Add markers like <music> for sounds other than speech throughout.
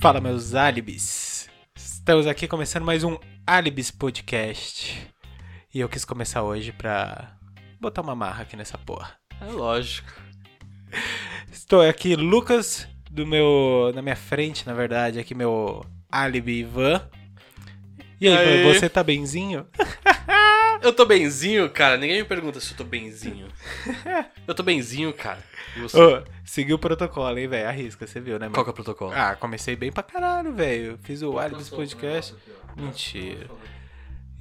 Fala, meus álibis. Estamos aqui começando mais um Álibis Podcast. E eu quis começar hoje pra botar uma marra aqui nessa porra. É lógico. Estou aqui, Lucas, do meu. na minha frente, na verdade, aqui meu álibi Ivan. E aí, Aê. Você tá benzinho? <laughs> Eu tô benzinho, cara. Ninguém me pergunta se eu tô benzinho. <laughs> Eu tô benzinho, cara. E você? Ô, seguiu o protocolo, hein, velho? Arrisca, você viu, né, mano? Qual que é o protocolo? Ah, comecei bem pra caralho, velho. Fiz o Álibis Podcast. Mentira.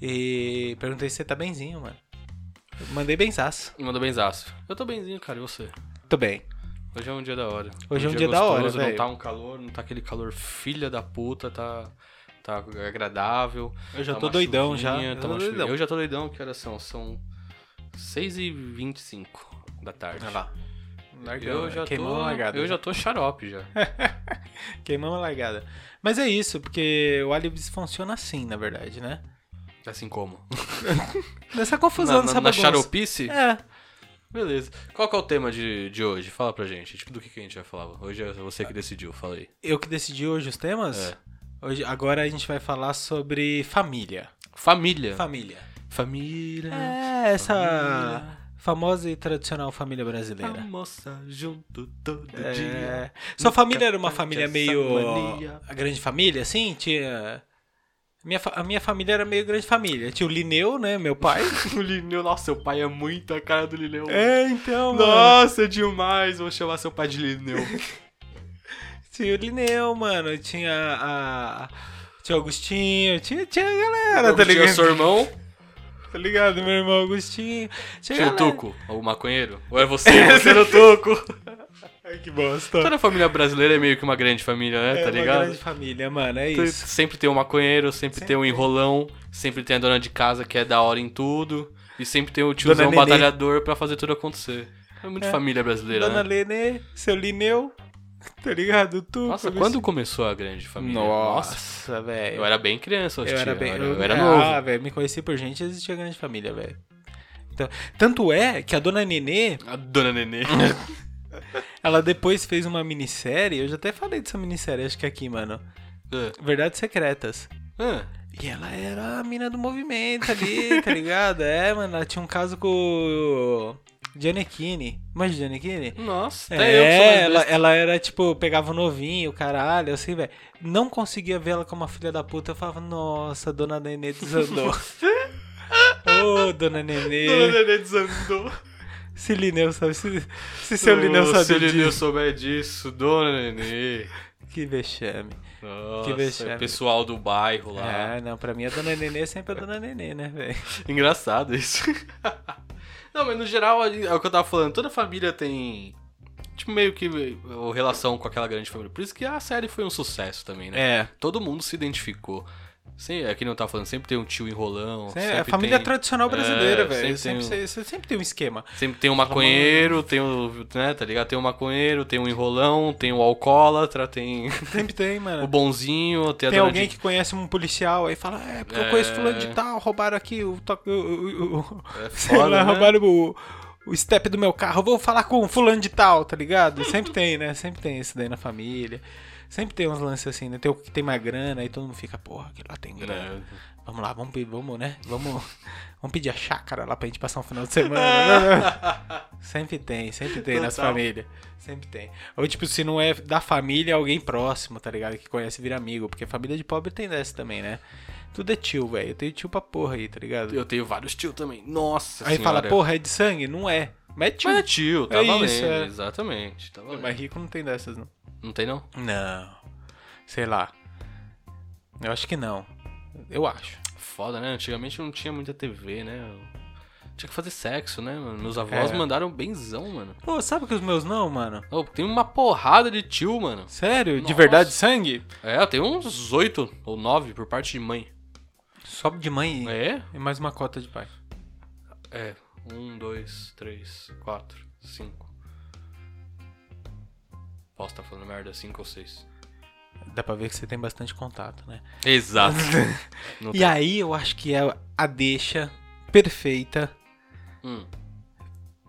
E perguntei se você tá benzinho, mano. Mandei benzaço. Mandou benzaço. Eu tô benzinho, cara. E você? Tô bem. Hoje é um dia da hora. Hoje é um dia da hora, velho. Não tá um calor, não tá aquele calor filha da puta, tá... Tá agradável. Eu já tá tô doidão já. chuvinha, Eu tá tô doidão. Eu já tô doidão. Que horas são? São 6h25 da tarde. Olha lá. Eu já, Queimou tô, a largada. eu já tô xarope já. <laughs> Queimamos a largada. Mas é isso, porque o Álibis funciona assim, na verdade, né? Assim como? <laughs> Nessa confusão, na, <laughs> na, nessa na bagunça. xaropice? É. Beleza. Qual que é o tema de, de hoje? Fala pra gente. Tipo, do que, que a gente vai falar? Hoje é você que decidiu, fala aí. Eu que decidi hoje os temas. É. Hoje, agora a gente vai falar sobre família. Família. Família. Família. É, essa Família. famosa e tradicional família brasileira. Almoça junto todo É. dia. Sua família era uma família meio. mania. A grande família, assim? Tinha. Minha A minha família era meio grande família. Tinha o Lineu, né? Meu pai. <laughs> O Lineu, nossa, seu pai é muito a cara do Lineu. é, então. mano. Nossa, é demais. Vou chamar seu pai de Lineu. <laughs> Tinha o Lineu, mano. Tinha a. Tinha o Augustinho. Tinha, tinha a galera, tá Tinha ligado? seu irmão, Tá ligado? Meu irmão Augustinho. Tinha, tinha o. Tuco, o maconheiro. Ou é você? <laughs> Você era o Tuco. Ai, que bosta. Toda família brasileira é meio que uma grande família, né? É tá uma ligado? grande família, mano. É isso. Sempre tem um maconheiro, sempre, tem um enrolão, sempre tem a dona de casa que é da hora em tudo, e sempre tem o tiozão batalhador pra fazer tudo acontecer. É muito É. família brasileira, Dona né? Lenê, seu Lineu. <laughs> Tá ligado? Tu. Nossa, quando começou a grande família? Nossa, velho. Eu era bem criança, Eu eu era bem. eu, Eu, era ah, novo. velho, me conheci por gente existia grande família, velho. Então, tanto é que a dona Nenê, A dona Nenê. <laughs> ela depois fez uma minissérie. Eu já até falei dessa minissérie, acho que aqui, mano. Ah, Verdades Secretas. ah, E ela era a mina do movimento ali, tá ligado? É, mano, ela tinha um caso com Giannichini. De Giannichini? nossa, que É, ela, ela era tipo, pegava o novinho, caralho, assim, velho. Não conseguia ver ela como uma filha da puta. Eu falava, nossa, dona Nenê desandou. <laughs> Ô, dona Nenê. Dona Nenê desandou. Se Lineu sabe, se, se seu Lineu Ô, sabe Se Lineu disso. souber disso, dona Nenê. Que vexame. Nossa, vexame. pessoal do bairro lá. É, não, pra mim a dona Nenê é sempre a dona Nenê, né, velho? Engraçado isso. <laughs> Não, mas no geral, é o que eu tava falando, toda família tem. Tipo, meio que o relação com aquela grande família. Por isso que a série foi um sucesso também, né? É. Todo mundo se identificou. Sim, é que não tava falando, sempre tem um tio enrolão. É, a família tem, tradicional brasileira, É, velho. sempre Sempre, tem você sempre tem um esquema. Sempre tem um maconheiro, tem o. né, tá ligado? Tem um maconheiro, tem um enrolão, tem o alcoólatra, tem <laughs> Sempre tem, mano. o bonzinho, tem Tem alguém de- que conhece um policial aí fala, é, porque eu É. conheço fulano de tal, roubaram aqui o. O, o, o, É <laughs> sei foda, lá, né? roubaram o, o step do meu carro. Eu vou falar com fulano de tal, tá ligado? <laughs> Sempre tem, né? Sempre tem isso daí na família. Sempre tem uns lances assim, né? Tem o que tem mais grana, aí todo mundo fica, porra, que lá tem grana. Né? Vamos lá, vamos, vamos, né? Vamos, <laughs> vamos pedir a chácara lá pra gente passar um final de semana. <laughs> sempre tem, sempre tem nas famílias. Sempre tem. Ou tipo, se não é da família, é alguém próximo, tá ligado? Que conhece vira amigo. Porque família de pobre tem dessa também, né? Tudo é tio, velho. Eu tenho tio pra porra aí, tá ligado? Eu tenho vários tios também. Nossa aí senhora. fala, porra, é de sangue? Não é. Mas é tio. Mas é tio, tá É valendo. isso, é. Exatamente, tá valendo. Mas rico não tem dessas, não. Não tem não? Não. Sei lá. Eu acho que não. Eu acho. Foda, né? Antigamente não tinha muita TV, né? Tinha que fazer sexo, né, mano? Meus avós É. mandaram benzão, mano. Pô, sabe que os meus não, mano? Oh, tem uma porrada de tio, mano. Sério? De Nossa. verdade sangue? É, eu tenho uns oito ou nove por parte de mãe. Sobe de mãe e- É? e mais uma cota de pai. É. Um, dois, três, quatro, cinco. Posso estar falando merda, cinco ou seis. Dá pra ver que você tem bastante contato, né? Exato. <laughs> E aí eu acho que é a deixa perfeita Hum.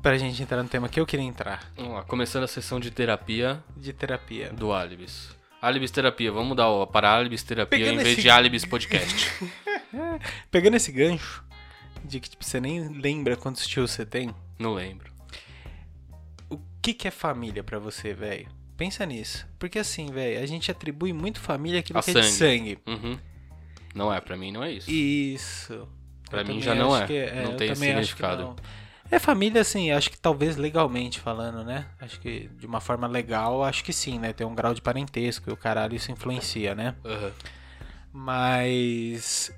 pra gente entrar no tema que eu queria entrar. Vamos lá, começando a sessão de terapia De terapia. do Alibis. Alibis Terapia, vamos mudar o- para Alibis Terapia Pegando em vez esse- de Alibis Podcast. <laughs> Pegando esse gancho de que tipo, você nem lembra quantos tios você tem, Não lembro. o que, que é família pra você, velho? Pensa nisso. Porque assim, velho, a gente atribui muito família aquilo A que é de sangue. Uhum. Não é, pra mim não é isso. Isso. Pra Eu mim já não é. que Não eu tem esse significado. não. É família, assim, acho que talvez legalmente falando, né? Acho que de uma forma legal, acho que sim, né? Tem um grau de parentesco e o caralho isso influencia, né? Aham. Mas.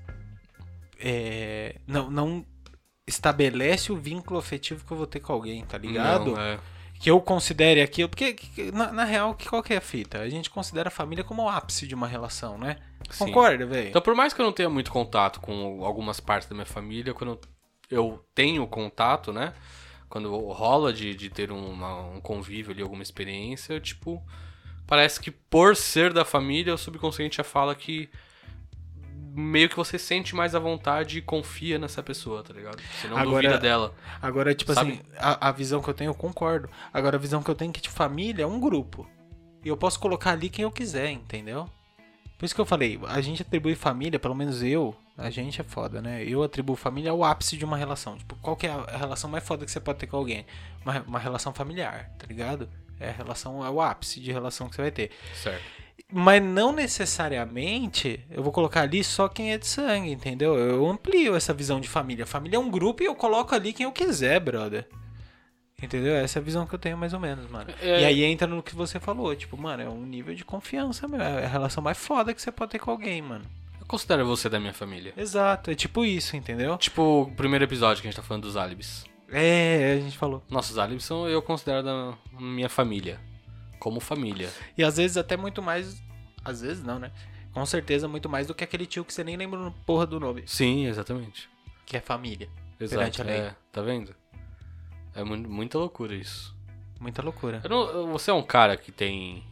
é, não, não estabelece o vínculo afetivo que eu vou ter com alguém, tá ligado? Não, é. Que eu considere aquilo. Porque, que- na, na real, que- qual que é a fita? A gente considera a família como o ápice de uma relação, né? Sim. Concorda, velho? Então, por mais que eu não tenha muito contato com algumas partes da minha família, quando eu tenho contato, né? Quando rola de, de ter uma- um convívio ali, alguma experiência, tipo, parece que por ser da família, o subconsciente já fala que meio que você sente mais à vontade e confia nessa pessoa, tá ligado? Você não Agora- duvida dela. Agora, tipo Sabe? assim, a, a visão que eu tenho, eu concordo. Agora, a visão que eu tenho é que, tipo, família é um grupo. E eu posso colocar ali quem eu quiser, entendeu? Por isso que eu falei, a gente atribui família, pelo menos eu, a gente é foda, né? Eu atribuo família ao ápice de uma relação. Tipo, qual que é a relação mais foda que você pode ter com alguém? Uma, uma relação familiar, tá ligado? É a relação, é o ápice de relação que você vai ter. Certo. Mas não necessariamente eu vou colocar ali só quem é de sangue, entendeu? Eu amplio essa visão de família. Família é um grupo e eu coloco ali quem eu quiser, brother. Entendeu? Essa é a visão que eu tenho mais ou menos, mano. É. E aí entra no que você falou, tipo, mano, é um nível de confiança, meu. É a relação mais foda que você pode ter com alguém, mano. Eu considero você da minha família. Exato, é tipo isso, entendeu? Tipo, o primeiro episódio que a gente tá falando dos álibis. É, a gente falou. Nossos álibis são, eu considero da minha família. Como família. E às vezes até muito mais. Às vezes não, né? Com certeza muito mais do que aquele tio que você nem lembra porra do nome. Sim, exatamente. Que é família. Exato. É, tá vendo? É mu- muita loucura isso. Muita loucura. Não- você é um cara que tem.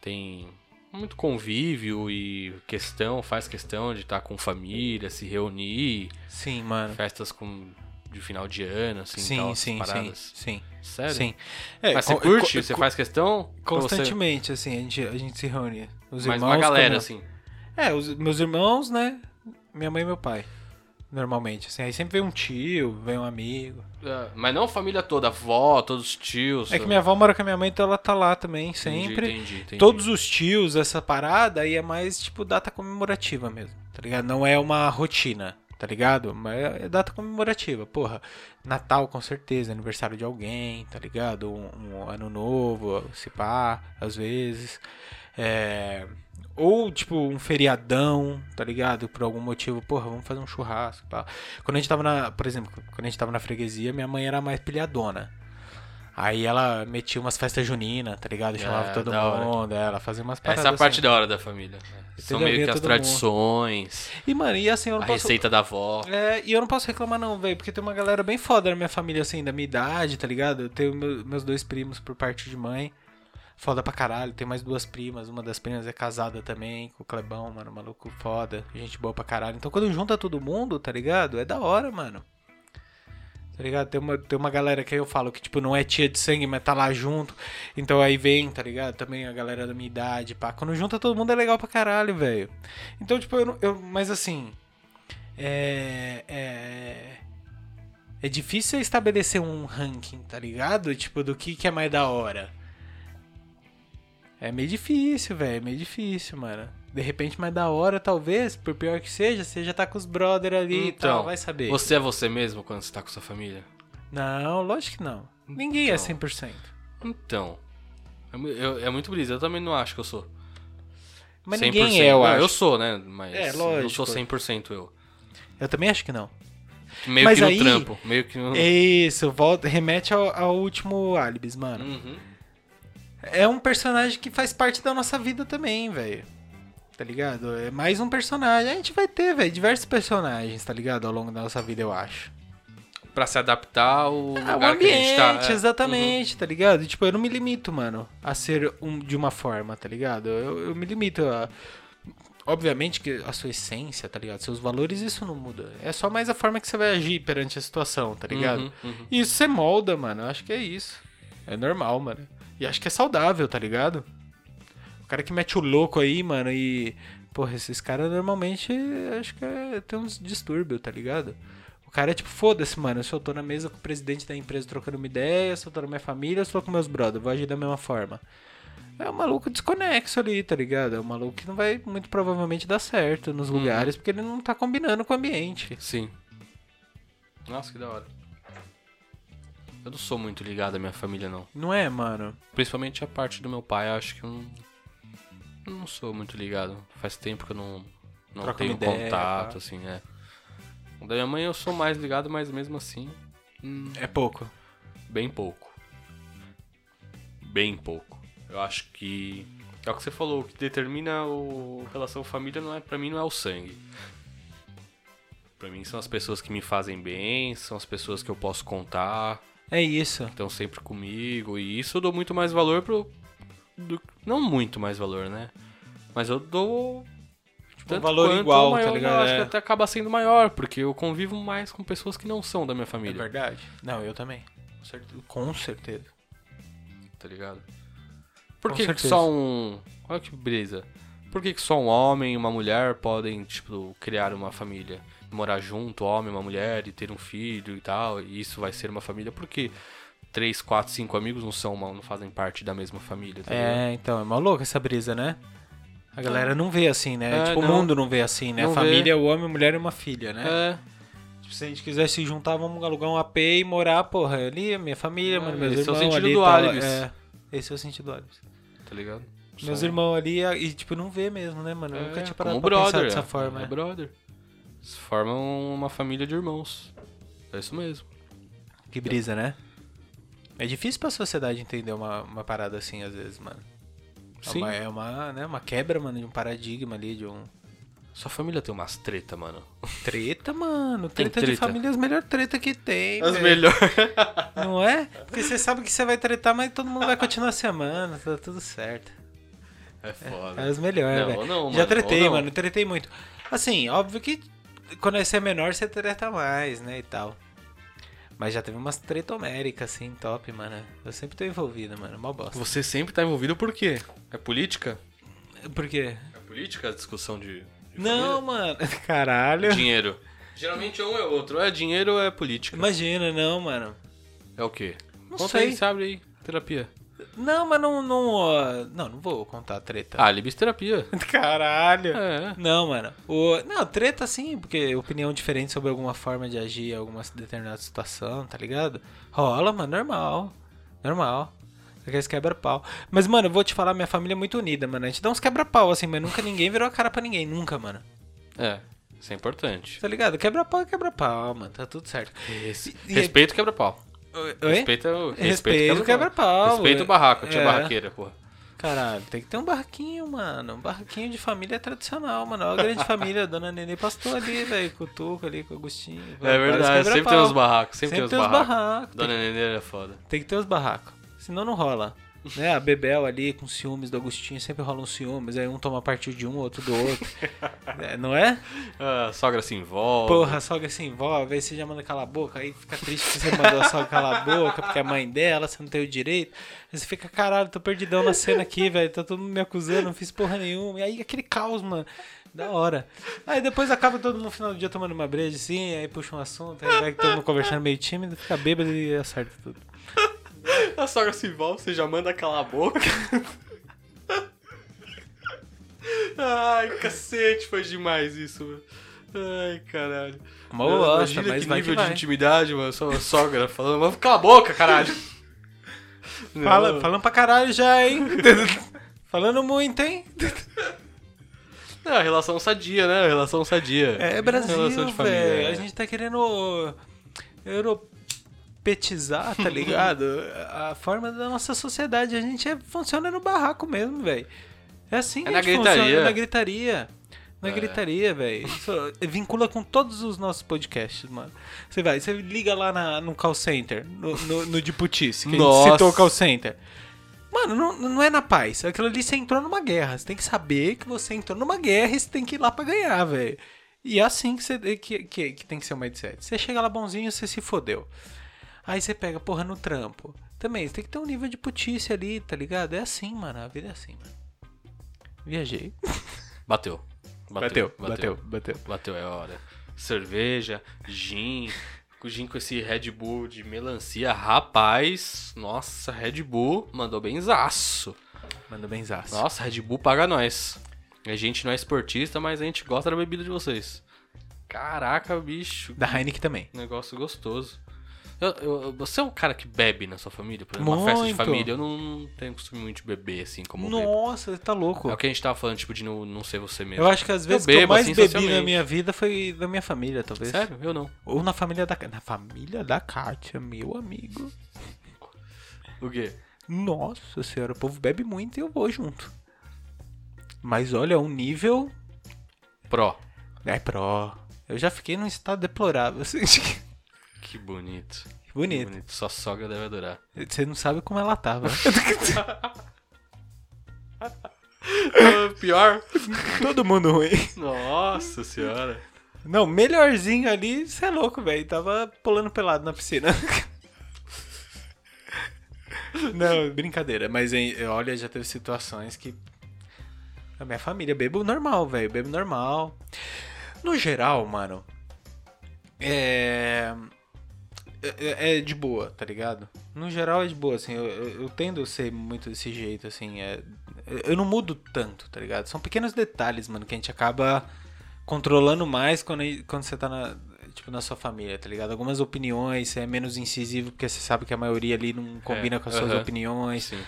Tem muito convívio e questão, faz questão de estar com família, se reunir, Sim, mano. festas com, de final de ano, assim, sim, tal, sim, sim, paradas. sim. Sério? Sim. É, Mas você curte? você faz questão? Ou você- Constantemente, assim, a gente, a gente se reúne. Os Mas irmãos. uma galera, como- assim. É, os meus irmãos, né? Minha mãe e meu pai. Normalmente, assim. Aí sempre vem um tio, vem um amigo. É, Mas não a família toda, avó, todos os tios. É que minha avó mora com a minha mãe, então ela tá lá também, Entendi, sempre. Entendi, entendi. Todos os tios, essa parada aí é mais, tipo, data comemorativa mesmo, tá ligado? Não é uma rotina, tá ligado? Mas é data comemorativa, porra. Natal, com certeza, aniversário de alguém, tá ligado? Um, um ano novo, se pá, às vezes. É... Ou, tipo, um feriadão, tá ligado? Por algum motivo, porra, vamos fazer um churrasco. Quando a gente tava na, por exemplo, quando a gente tava na freguesia, minha mãe era mais pilhadona. Aí ela metia umas festas juninas, tá ligado? Chamava É, todo da hora. mundo, ela fazia umas paradas Essa é a parte assim. da hora da família. São Entendeu? meio que as todo mundo. tradições, E, mano, e assim, eu a não posso... receita da avó. É, e eu não posso reclamar não, velho, porque tem uma galera bem foda na minha família, assim, da minha idade, tá ligado? Eu tenho meu- meus dois primos por parte de mãe, foda pra caralho. Tem mais duas primas, uma das primas é casada também, com o Clebão, mano, maluco foda, gente boa pra caralho. Então quando junta todo mundo, tá ligado? É da hora, mano. Tá ligado? Tem uma, tem uma galera que eu falo que, tipo, não é tia de sangue, mas tá lá junto. Então aí vem, tá ligado? Também a galera da minha idade, pá. Quando junta todo mundo é legal pra caralho, velho. Então, tipo, eu, eu. Mas assim. É. É. É difícil estabelecer um ranking, tá ligado? Tipo, do que, que é mais da hora. É meio difícil, velho. É meio difícil, mano. De repente, mais da hora, talvez, por pior que seja, você já tá com os brother ali e Então, tal, vai saber. Você é você mesmo quando você tá com sua família? Não, lógico que não. Ninguém é Então. 100%. Então. É, mu- eu- é muito brisa, eu também não acho que eu sou. Mas 100%. ninguém é, eu Não, acho. Eu sou, né? Mas É, não lógico. sou 100% eu. Eu também acho que não. Meio Mas que no aí- trampo. Meio que no... Isso, volta, remete ao, ao último Alibis, mano. Uhum. É um personagem que faz parte da nossa vida também, velho. Tá ligado? É mais um personagem. A gente vai ter, velho, diversos personagens, tá ligado? Ao longo da nossa vida, eu acho. Pra se adaptar ao É o lugar que a gente tá. ambiente, é. exatamente, tá ligado? E, tipo, eu não me limito, mano, a ser um, de uma forma, tá ligado? Eu, eu me limito a. Obviamente que a sua essência, tá ligado? Seus valores, isso não muda. É só mais a forma que você vai agir perante a situação, tá ligado? Uhum, uhum. E isso você molda, mano. Eu acho que é isso. É normal, mano. E acho que é saudável, tá ligado? O cara que mete o louco aí, mano, e. Porra, esses caras normalmente acho que é, tem uns distúrbios, tá ligado? O cara é tipo, foda-se, mano. Se eu tô na mesa com o presidente da empresa trocando uma ideia, se eu tô na minha família, se eu tô com meus brothers, vou agir da mesma forma. É um maluco desconexo ali, tá ligado? É um maluco que não vai muito provavelmente dar certo nos Uhum. lugares, porque ele não tá combinando com o ambiente. Sim. Nossa, que da hora. Eu não sou muito ligado à minha família, não. Não é, mano? Principalmente a parte do meu pai, acho que eu não, não sou muito ligado. Faz tempo que eu não, não Troca tenho ideia, contato, pá. assim, é. Da minha mãe eu sou mais ligado, mas mesmo assim, hum, É pouco. bem pouco. Bem pouco. Eu acho que é o que você falou, o que determina o relação família não é para mim não é o sangue. Pra mim são as pessoas que me fazem bem, são as pessoas que eu posso contar, É isso. estão sempre comigo e isso eu dou muito mais valor pro do- não muito mais valor, né? Mas eu dou um valor quanto igual, maior, tá ligado? Eu acho É. que até acaba sendo maior, porque eu convivo mais com pessoas que não são da minha É família, verdade. Não, eu também. Com certeza. Com certeza. tá ligado? Por Com que, que só um. Olha que brisa. Por que, que só um homem e uma mulher podem, tipo, criar uma família? Morar junto, homem e uma mulher, e ter um filho e tal, e isso vai ser uma família? Por que três, quatro, cinco amigos não são uma, não fazem parte da mesma família? Tá? É, então, é mó louco essa brisa, né? A galera não vê assim, né? É, tipo, não. o mundo não vê assim, né? A família é o homem, a mulher e uma filha, né? É, Tipo, se a gente quiser se juntar, vamos alugar um AP e morar, porra, ali, a minha família, É, mano, meus esse é o irmãos sentido ali. do Alibis. É, esse é o sentido do Alibis. tá ligado? Meus Só- irmãos ali, e tipo, não vê mesmo, né, mano? Eu É, nunca tinha parado como pra pensar brother, dessa é, forma. É É. brother. Formam uma família de irmãos. É isso mesmo. Que brisa, né? É difícil pra sociedade entender uma, uma parada assim, às vezes, mano. É Sim. uma, é uma, né, uma quebra, mano, de um paradigma ali, de um... Sua família tem umas treta, mano. Treta, mano. Tem Treta, de treta. família é as melhores treta que tem, As melhores. <laughs> Não é? Porque você sabe que você vai tretar, mas todo mundo vai continuar se amando, tá tudo certo. É foda. É as melhores, velho. Já mano, tretei, mano, tretei muito. Assim, óbvio que quando você é menor, você treta mais, né, e tal. Mas já teve umas tretoméricas, assim, top, mano. Eu sempre tô envolvido, mano, mó bosta. Você sempre tá envolvido por quê? É política? Por quê? É política a discussão de. de Não, mano. <laughs> Caralho. família? Dinheiro. Geralmente um é outro. Ou é dinheiro ou é política. Imagina, não, mano. É o quê? Não Conta sei. aí, sabe aí. Terapia. Não, mas não. Não, ó, não, não vou contar a treta. Ah, libis terapia. <laughs> Caralho. É. Não, mano. O... Não, treta sim, porque opinião diferente sobre alguma forma de agir em alguma determinada situação, tá ligado? Rola, mano, normal. Normal. Aqueles quebra-pau. Mas, mano, eu vou te falar, minha família é muito unida, mano. A gente dá uns quebra-pau, assim, mas nunca ninguém virou a cara pra ninguém. Nunca, mano. É. Isso é importante. Tá ligado? Quebra-pau é quebra-pau, mano. Tá tudo certo. E- Respeito quebra-pau. Oi? Respeito, o- Respeito o quebra-pau. Respeito o barraco, tia É. barraqueira, porra. Caralho, tem que ter um barraquinho, mano. Um barraquinho de família tradicional, mano. Olha a grande família, a dona Nenê pastor ali, velho, com o Tuco ali, com o Agostinho. É verdade, sempre tem uns barracos, sempre, Sempre tem uns barracos. barracos. Dona Nenê é foda. Tem que ter os barracos. Senão não rola. Né? A Bebel ali com ciúmes do Agostinho, sempre rolam ciúmes. Aí um toma partido de um, outro do outro. <laughs> É, não é? A sogra se envolve. Porra, a sogra se envolve, aí você já manda calar a boca, aí fica triste que você mandou a sogra calar a boca, porque é mãe dela, você não tem o direito. Aí você fica, caralho, tô perdidão na cena aqui, velho, tá todo mundo me acusando, não fiz porra nenhuma. E aí aquele caos, mano. Da hora. Aí depois acaba todo mundo no final do dia tomando uma breja assim, aí puxa um assunto, aí vai todo mundo conversando meio tímido, fica bêbado e acerta tudo. <laughs> A sogra se envolve, você já manda calar a boca. Ai, cacete, foi demais isso, mano. Ai, caralho. Uma bosta, mas que vai nível que de vai. intimidade, mano. Só a sogra falando, vamos calar a boca, caralho. <laughs> Fala, Não. falando pra caralho já, hein? <laughs> falando muito, hein? É, relação sadia, né? Relação sadia. É Brasil, de velho. é. A gente tá querendo europetizar, tá ligado? <laughs> a forma da nossa sociedade. A gente é- funciona no barraco mesmo, velho. É assim que É a na gente funciona, gritaria. é na gritaria. Na É. gritaria, velho. Vincula com todos os nossos podcasts, mano. Você vai, você liga lá na- no call center, no, no, no de putice, que a gente Nossa. citou o call center. Mano, não, não é na paz. Aquilo ali você entrou numa guerra. Você tem que saber que você entrou numa guerra e você tem que ir lá pra ganhar, velho. E é assim que, você, que, que, que tem que ser o mindset. Você chega lá bonzinho, você se fodeu. Aí você pega, porra, no trampo. Também, você tem que ter um nível de putice ali, tá ligado? É assim, mano. A vida é assim, mano. Viajei. Bateu. Bateu, bateu, bateu. Bateu, é hora. Cerveja, gin, gin com esse Red Bull de melancia. Rapaz, nossa, Red Bull mandou benzaço. Mandou benzaço. Nossa, Red Bull paga nós. A gente não é esportista, mas a gente gosta da bebida de vocês. Caraca, bicho. Da Heineken também. Negócio gostoso. Eu- eu- você é um cara que bebe na sua família? Por exemplo, uma festa de Muito. família, eu não, tenho costume muito de beber assim como eu bebo. Nossa, você tá louco. É o que a gente tava falando, tipo, de não, não ser você mesmo. Eu acho que as vezes que bebo, eu mais assim, bebi na minha vida foi da minha família, talvez. Sério? Eu não. Ou na família da Na família da Kátia, meu amigo. O quê? Nossa senhora, o povo bebe muito e eu vou junto. Mas olha, um nível. Pro. É pró. Eu já fiquei num estado deplorável. <laughs> assim, Que bonito. Bonito. Bonito. Sua sogra deve adorar. Você não sabe como ela tava. Pior? Todo mundo ruim. Nossa senhora. Não, melhorzinho ali, você é louco, velho. Tava pulando pelado na piscina. Não, brincadeira. Mas hein, olha, já teve situações que. A minha família bebo normal, velho. Bebo normal. No geral, mano. É. É, é de boa, tá ligado? No geral é de boa, assim. Eu, eu, eu tendo a ser muito desse jeito, assim. É, eu não mudo tanto, tá ligado? São pequenos detalhes, mano, que a gente acaba controlando mais quando, quando você tá na, tipo, na sua família, tá ligado? Algumas opiniões, você é menos incisivo porque você sabe que a maioria ali não combina com as suas aham. opiniões. Sim.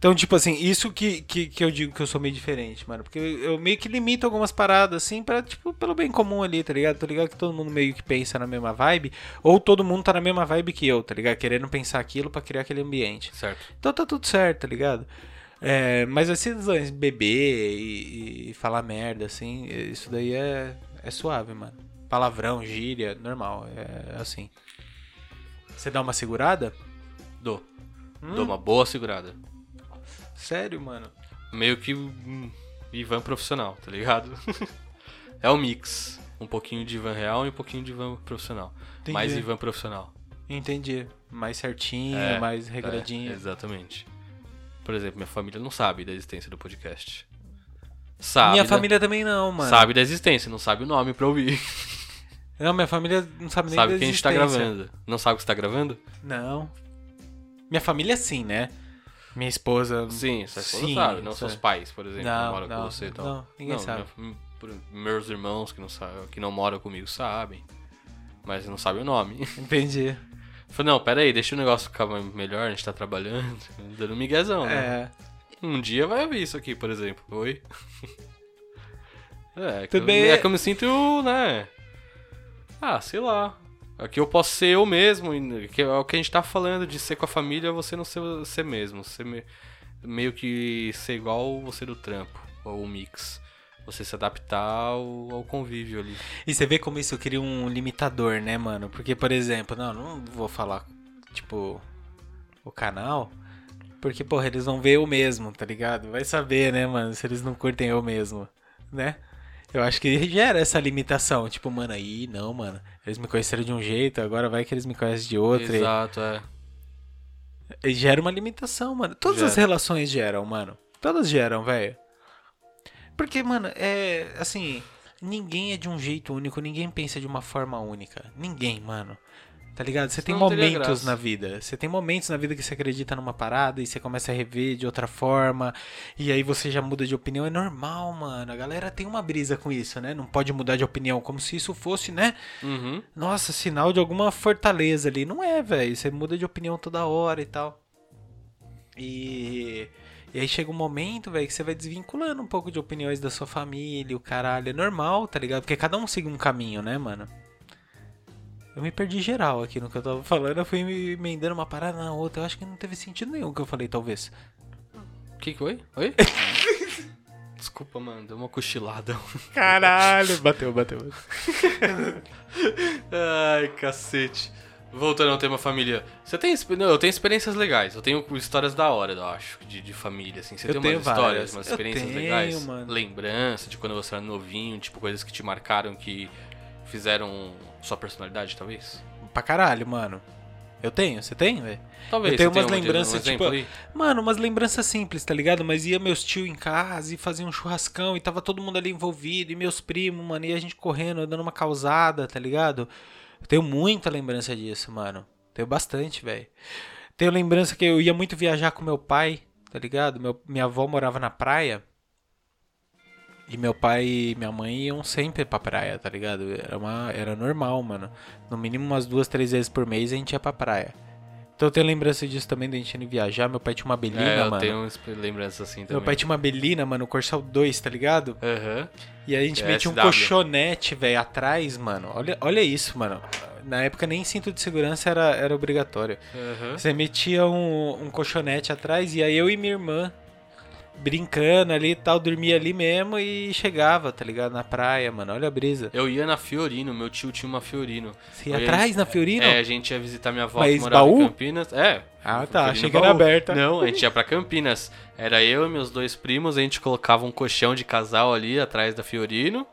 Então, tipo assim, isso que, que, que eu digo que eu sou meio diferente, mano. Porque eu, eu meio que limito algumas paradas, assim, pra, tipo, pelo bem comum ali, tá ligado? Tô ligado que todo mundo meio que pensa na mesma vibe. Ou todo mundo tá na mesma vibe que eu, tá ligado? Querendo pensar aquilo pra criar aquele ambiente. Certo. Então tá tudo certo, tá ligado? É, mas as decisões, beber e, e falar merda, assim, isso daí é, é suave, mano. Palavrão, gíria, normal, é assim. Você dá uma segurada? Dou. Hum? Dou uma boa segurada. Sério, mano? Meio que um Ivan profissional, tá ligado? <laughs> é um mix. Um pouquinho de Ivan real e um pouquinho de Ivan profissional. Entendi. Mais Ivan profissional. Entendi. Mais certinho, É, mais É, regradinho. exatamente. Por exemplo, minha família não sabe da existência do podcast. Sabe. minha da- família também não, mano. Sabe da existência, não sabe o nome pra ouvir. <laughs> Não, minha família não sabe nem sabe da que a gente tá existência. gravando. Não sabe que você tá gravando? Não. Minha família sim, né? Minha esposa. Sim, sua esposa Sim, sabe. Não seus é. pais, por exemplo, Não, que moram não, com você e tal. não, ninguém sabe. minha- por- meus irmãos que não, sabem, que não moram comigo sabem. Mas não sabem o nome. Entendi. <laughs> Falei, não, pera aí, deixa o negócio ficar melhor, a gente tá trabalhando. <laughs> Dando miguezão, né? É. Um dia vai ouvir isso aqui, por exemplo. Oi? <laughs> É, que, Tudo eu, bem. é que eu me sinto, né? Ah, sei lá. Aqui eu posso ser eu mesmo. Que é o que a gente tá falando de ser com a família, você não ser você mesmo. Ser me- meio que ser igual você do trampo. Ou o mix. Você se adaptar ao, ao convívio ali. E você vê como isso cria um limitador, né, mano? Porque, por exemplo, não, não vou falar, tipo, o canal. Porque, porra, eles vão ver eu mesmo, tá ligado? Vai saber, né, mano, se eles não curtem eu mesmo, né? Eu acho que gera essa limitação. Tipo, mano, aí, não, mano. Eles me conheceram de um jeito, agora vai que eles me conhecem de outro. Exato, é. E gera uma limitação, mano. Todas Gera. as relações geram, mano. Todas geram, velho. Porque, mano, é. Assim. Ninguém é de um jeito único, ninguém pensa de uma forma única. Ninguém, mano. Tá ligado? Você tem momentos na vida. Você tem momentos na vida que você acredita numa parada e você começa a rever de outra forma. E aí você já muda de opinião. É normal, mano. A galera tem uma brisa com isso, né? Não pode mudar de opinião. Como se isso fosse, né? Uhum. Nossa, sinal de alguma fortaleza ali. Não é, velho. Você muda de opinião toda hora e tal. E, e aí chega um momento, velho, que você vai desvinculando um pouco de opiniões da sua família, o caralho. É normal, tá ligado? Porque cada um segue um caminho, né, mano? Eu me perdi geral aqui no que eu tava falando. Eu fui me emendando uma parada na outra. Eu acho que não teve sentido nenhum que eu falei, talvez. O que que foi? Oi? <laughs> Desculpa, mano, deu uma cochilada. Caralho, bateu, bateu. <laughs> Ai, cacete. Voltando ao tema família. Você tem. Não, eu tenho experiências legais. Eu tenho histórias da hora, eu acho, de, de família, assim. Você Eu tem umas histórias, várias. umas Eu experiências tenho, legais? mano. Lembrança de quando você era novinho, tipo, coisas que te marcaram, que fizeram sua personalidade, talvez? Pra caralho, mano. Eu tenho, você tem, velho? Talvez Eu tenho umas um- lembranças, um tipo, aí. Mano, umas lembranças simples, tá ligado? Mas ia meus tio em casa e fazia um churrascão e tava todo mundo ali envolvido, e meus primos, mano, e a gente correndo, dando uma causada, tá ligado? Eu tenho muita lembrança disso, mano. Tenho bastante, velho. Tenho lembrança que eu ia muito viajar com meu pai, tá ligado? Meu, minha avó morava na praia. E meu pai e minha mãe iam sempre pra praia, tá ligado? Era, uma, era normal, mano. No mínimo umas duas, três vezes por mês a gente ia pra praia. Então eu tenho lembrança disso também, da gente indo viajar. Meu pai tinha uma belina, É, eu mano. tenho umas lembranças assim também. Meu pai tinha uma belina, mano, o Corcel 2, tá ligado? Aham. E aí a gente É, metia um SW. colchonete, velho, atrás, mano. Olha, olha isso, mano. Na época nem cinto de segurança era, era obrigatório. Aham. Você metia um, um colchonete atrás e aí eu e minha irmã brincando ali e tal, dormia ali mesmo e chegava, tá ligado? Na praia, mano. Olha a brisa. Eu ia na Fiorino, meu tio tinha uma Fiorino. Você ia Eu ia- atrás na Fiorino? É, a gente ia visitar minha avó Mas que morava baú? em Campinas. É. Ah, tá. Fiorino Achei que era baú. aberta. Não, a gente ia pra Campinas. Era eu e meus dois primos, a gente colocava um colchão de casal ali atrás da Fiorino.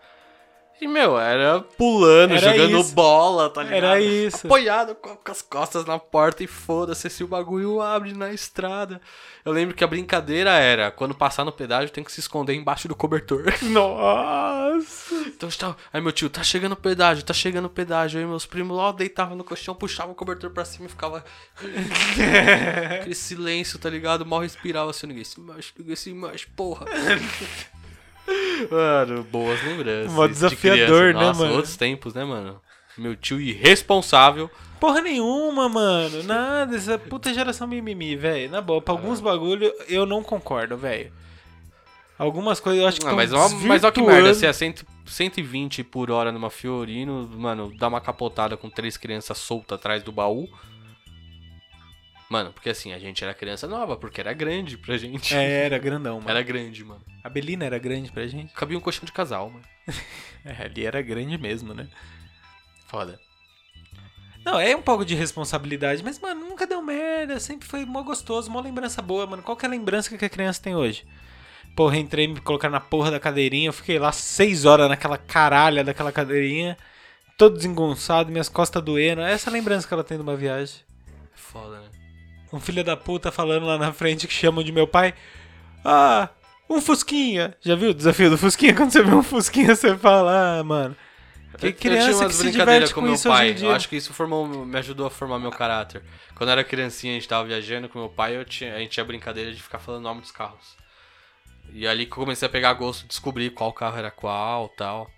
E, meu, era pulando, Era jogando isso. bola, tá ligado? Era isso. Apoiado com as costas na porta e foda-se se o bagulho abre na estrada. Eu lembro que a brincadeira era, quando passar no pedágio, tem que se esconder embaixo do cobertor. <laughs> Nossa! Então. Aí meu tio, tá chegando o pedágio, tá chegando o pedágio. Aí meus primos lá deitavam no colchão, puxavam o cobertor pra cima e ficava. <laughs> Aquele silêncio, tá ligado? Mal respirava assim, ninguém se mexe, ninguém se mexe, porra. <laughs> mano, boas lembranças. Mó de desafiador, criança. né, Nossa, mano? outros tempos, né, mano? Meu tio irresponsável. Porra nenhuma, mano. Nada. Essa puta geração mimimi, velho. Na boa, pra alguns bagulho eu não concordo, velho. Algumas coisas eu acho que Ah, tão mas, ó, mas ó que merda, se é 100, 120 por hora numa Fiorino, mano, dá uma capotada com três crianças soltas atrás do baú. Mano, porque assim, a gente era criança nova, porque era grande pra gente. É, era grandão, mano. Era grande, mano. A Belina era grande pra gente. Cabia um colchão de casal, mano. <laughs> É, ali era grande mesmo, né? Foda. Não, é um pouco de responsabilidade, mas, mano, nunca deu merda. Sempre foi mó gostoso, mó lembrança boa, mano. Qual que é a lembrança que a criança tem hoje? Porra, entrei me colocar na porra da cadeirinha. Eu fiquei lá seis horas naquela caralha daquela cadeirinha. Todo desengonçado, minhas costas doendo. Essa é a lembrança que ela tem de uma viagem. É foda, né? Um filho da puta falando lá na frente que chamam de meu pai. Ah, um Fusquinha. Já viu o desafio do Fusquinha? Quando você vê um Fusquinha, você fala, ah, mano. Que Eu- eu criança tinha umas que se brincadeiras diverte com com meu pai. Eu acho que isso formou, me ajudou a formar meu caráter. Quando eu era criancinha, a gente tava viajando com meu pai, eu tinha, a gente tinha brincadeira de ficar falando o nome dos carros. E ali que eu comecei a pegar gosto de descobrir qual carro era qual tal.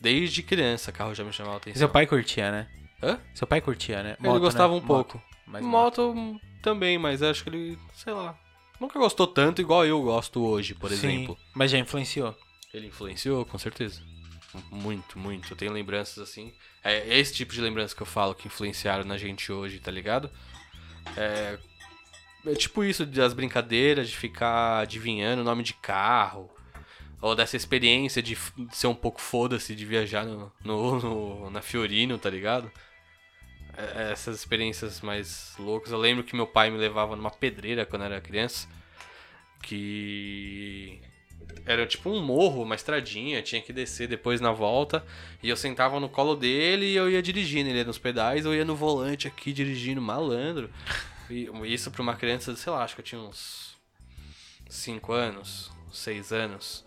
Desde criança, carro já me chamava a atenção. Seu pai curtia, né? Hã? Seu pai curtia, né? Ele gostava né? um pouco. Mas Moto, hum, também, mas acho que ele, sei lá, nunca gostou tanto igual eu gosto hoje, por Sim, exemplo. mas já influenciou. Ele influenciou, com certeza. Muito, muito. Eu tenho lembranças assim. É esse tipo de lembrança que eu falo que influenciaram na gente hoje, tá ligado? É, é tipo isso das brincadeiras, de ficar adivinhando o nome de carro. Ou dessa experiência de ser um pouco foda-se de viajar no, no, no- na Fiorino, tá ligado? É- é Essas experiências mais loucas. Eu lembro que meu pai me levava numa pedreira quando eu era criança. Que era tipo um morro, uma estradinha, tinha que descer depois na volta. E eu sentava no colo dele e eu ia dirigindo. Ele ia nos pedais, eu ia no volante aqui dirigindo, malandro. E isso pra uma criança, sei lá, acho que eu tinha uns 5 anos, 6 anos.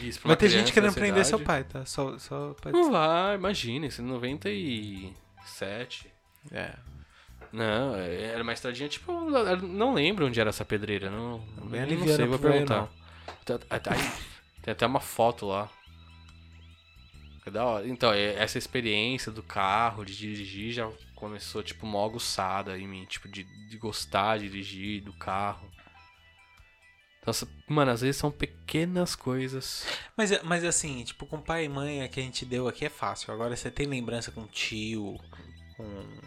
Isso pra Vai ter gente querendo prender seu pai, tá? Só, só pra... Não vai, imagina, isso em 97. É. Não, era uma estradinha, tipo, eu não lembro onde era essa pedreira, não, Bem não sei, vou perguntar. Tem até uma foto lá. É da hora. Então, é- essa experiência do carro, de dirigir, já começou, tipo, mó aguçada em mim, tipo, de, de gostar de dirigir, do carro. Nossa, mano, às vezes são pequenas coisas. Mas, é- mas assim, tipo, com pai e mãe, a que a gente deu aqui é fácil. Agora você tem lembrança com tio, com...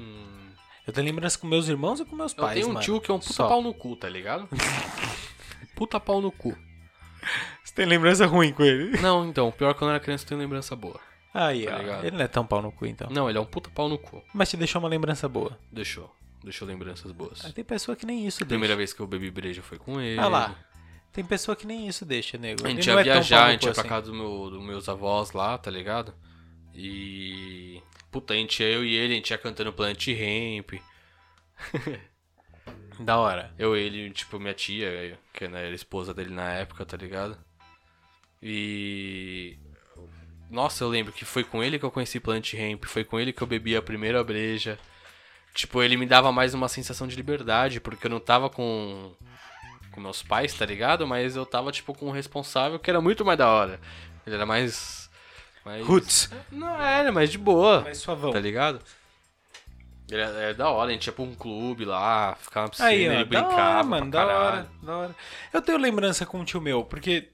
Hum, Eu tenho lembrança com meus irmãos e com meus eu pais, tenho um mano. tio que é um puta Só. pau no cu, tá ligado? <laughs> puta pau no cu. Você tem lembrança ruim com ele? Não, então, pior que quando eu era criança eu tenho lembrança boa. Aí, Tá ó. ligado? Ele não é tão pau no cu, então. Não, ele é um puta pau no cu. Mas te deixou uma lembrança boa. Deixou. Deixou lembranças boas. Aí tem pessoa que nem isso A primeira deixa. vez que eu bebi breja foi com ele. Ah lá. Tem pessoa que nem isso deixa, nego. A Ele gente não ia é viajar, a gente ia pra assim. casa do meu, dos meus avós lá, tá ligado? E. puta, a gente, eu e ele, a gente ia cantando Planet Ramp. <laughs> Da hora. Eu, ele, tipo, minha tia, que né, era esposa dele na época, tá ligado? E. Nossa, eu lembro que foi com ele que eu conheci Planet Ramp, foi com ele que eu bebi a primeira breja. Tipo, ele me dava mais uma sensação de liberdade, porque eu não tava com. com meus pais, tá ligado? Mas eu tava, tipo, com um responsável que era muito mais da hora. Ele era mais. Mais... Roots. Não, era mais de boa. Mais suavão. Tá ligado? Ele é, é da hora, a gente ia pra um clube lá, ficava na piscina, Aí, ó, ele da brincava. hora, mano, da hora, da hora. Eu tenho lembrança com o tio meu, porque.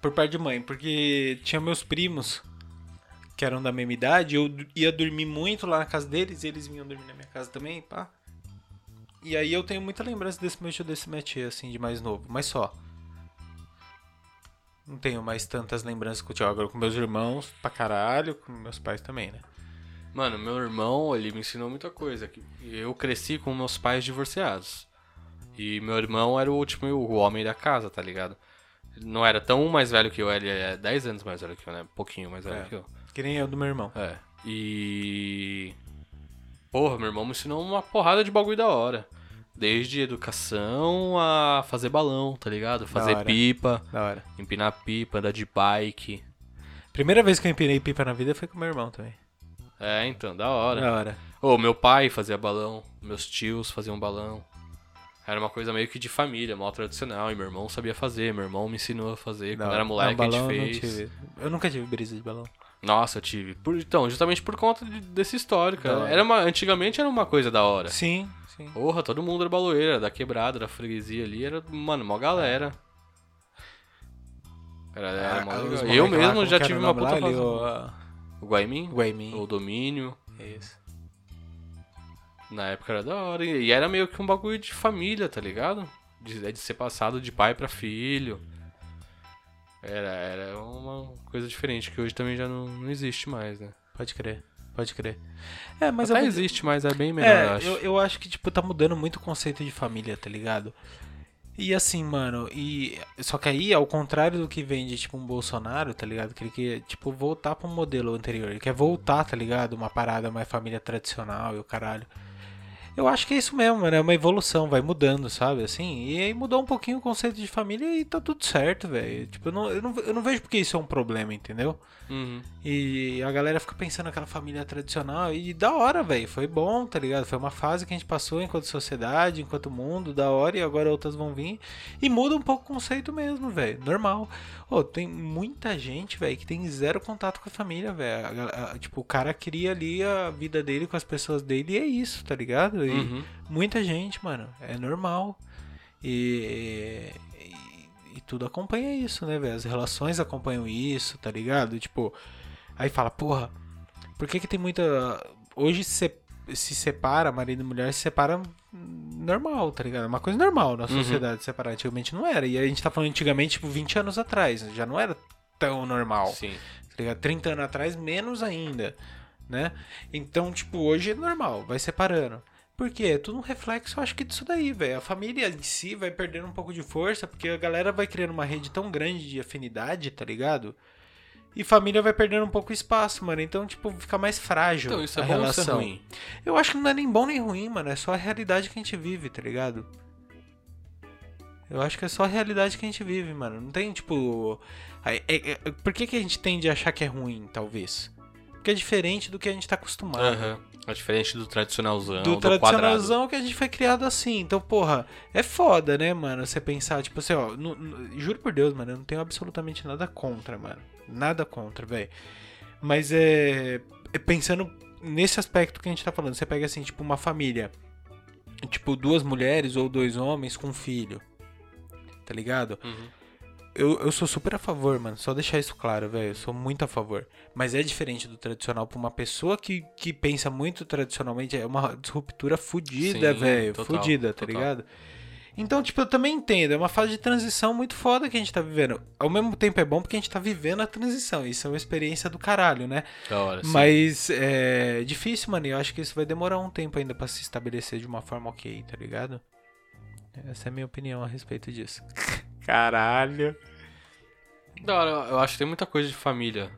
Por parte de mãe, porque tinha meus primos que eram da mesma idade, eu ia dormir muito lá na casa deles, e eles vinham dormir na minha casa também, pá. E aí eu tenho muita lembrança desse meu tio, desse minha tia, assim, de mais novo, mas só. Não tenho mais tantas lembranças com o tio. Agora com meus irmãos, pra caralho, com meus pais também, né? Mano, meu irmão, ele me ensinou muita coisa. Eu cresci com meus pais divorciados. E meu irmão era o último, o homem da casa, tá ligado? Ele não era tão mais velho que eu, ele é 10 anos mais velho que eu, né? Pouquinho mais velho É. que eu. Que nem eu do meu irmão. É. E. Porra, meu irmão me ensinou uma porrada de bagulho da hora. Desde educação a fazer balão, tá ligado? Fazer hora. pipa, Da hora. empinar pipa, andar de bike. Primeira vez que eu empinei pipa na vida foi com meu irmão também. É, então, da hora. Da hora. Ô, meu pai fazia balão, meus tios faziam balão. Era uma coisa meio que de família, mal tradicional. E meu irmão sabia fazer, meu irmão me ensinou a fazer. Da Quando era moleque, Não, a balão gente eu não fez. tive. Eu nunca tive brisa de balão. Nossa, eu tive. Por- então, justamente por conta de- desse histórico. Da. Era uma, antigamente era uma coisa da hora. Sim, sim. Porra, todo mundo era baloeiro, era da quebrada, da freguesia ali, era, mano, mó galera. Era, era mó Ah, legal. os Eu lá, mesmo como já tive uma puta lá? Ali, o, O Guaimin? Guaimin. O Domínio. Isso. Na época era da hora. E era meio que um bagulho de família, tá ligado? De, é de ser passado de pai pra filho. Era, era uma coisa diferente, que hoje também já não, não existe mais, né? Pode crer. Pode crer. É, mas Até eu existe, mas é bem menor, É, eu acho. eu, eu acho que, tipo, tá mudando muito o conceito de família, tá ligado? E assim, mano, e. Só que aí, ao contrário do que vem de, tipo, um Bolsonaro, tá ligado? Que ele quer, tipo, voltar um modelo anterior. Ele quer voltar, tá ligado? Uma parada mais família tradicional e o caralho. Eu acho que é isso mesmo, mano. É uma evolução, vai mudando, sabe? Assim, e aí mudou um pouquinho o conceito de família e tá tudo certo, velho. Tipo, eu não, eu, não, eu não vejo porque isso é um problema, entendeu? Uhum. E a galera fica pensando naquela família tradicional e da hora, velho. Foi bom, tá ligado? Foi uma fase que a gente passou enquanto sociedade, enquanto mundo, da hora, e agora outras vão vir. E muda um pouco o conceito mesmo, velho. Normal. Ô, tem muita gente, velho, que tem zero contato com a família, velho. Tipo, o cara cria ali a vida dele com as pessoas dele e é isso, tá ligado? E Uhum. muita gente, mano. É normal. E, e, e tudo acompanha isso, né, velho? As relações acompanham isso, tá ligado? Tipo, aí fala, porra, por que que tem muita. Hoje se, se separa, marido e mulher se separa normal, tá ligado? É uma coisa normal na Uhum. sociedade separar. Antigamente não era. E a gente tá falando antigamente, tipo, 20 anos atrás. Já não era tão normal Sim. tá ligado? 30 anos atrás, menos ainda, né? Então, tipo, hoje é normal, vai separando. Por quê? É tudo um reflexo, eu acho que disso daí, velho. A família em si vai perdendo um pouco de força, porque a galera vai criando uma rede tão grande de afinidade, tá ligado? E família vai perdendo um pouco espaço, mano. Então, tipo, fica mais frágil Então, isso é a bom ou relação. isso é ruim? Eu acho que não é nem bom nem ruim, mano. É só a realidade que a gente vive, tá ligado? Eu acho que é só a realidade que a gente vive, mano. Não tem, tipo. é- é- por que, que a gente tende a achar que é ruim, talvez? Porque é diferente do que a gente tá acostumado. Aham. É diferente do tradicionalzão, Do do, quadrado. tradicionalzão que a gente foi criado assim. Então, porra, é foda, né, mano? Você pensar, tipo assim, ó. juro por Deus, mano, eu não tenho absolutamente nada contra, mano. Nada contra, velho. Mas é, é. Pensando nesse aspecto que a gente tá falando, você pega assim, tipo, uma família. Tipo, duas mulheres ou dois homens com um filho. Tá ligado? Uhum. Eu, eu sou super a favor, mano. Só deixar isso claro, velho. Eu sou muito a favor. Mas é diferente do tradicional pra uma pessoa que, que pensa muito tradicionalmente. É uma disruptura fodida, Sim, velho. Fodida, tá total. ligado? Então, tipo, eu também entendo. É uma fase de transição muito foda que a gente tá vivendo. Ao mesmo tempo é bom porque a gente tá vivendo a transição. Isso é uma experiência do caralho, né? Da hora, sim. Mas é difícil, mano. e Eu acho que isso vai demorar um tempo ainda pra se estabelecer de uma forma ok, tá ligado? Essa é a minha opinião a respeito disso. <laughs> Caralho. Da hora, eu acho que tem muita coisa de família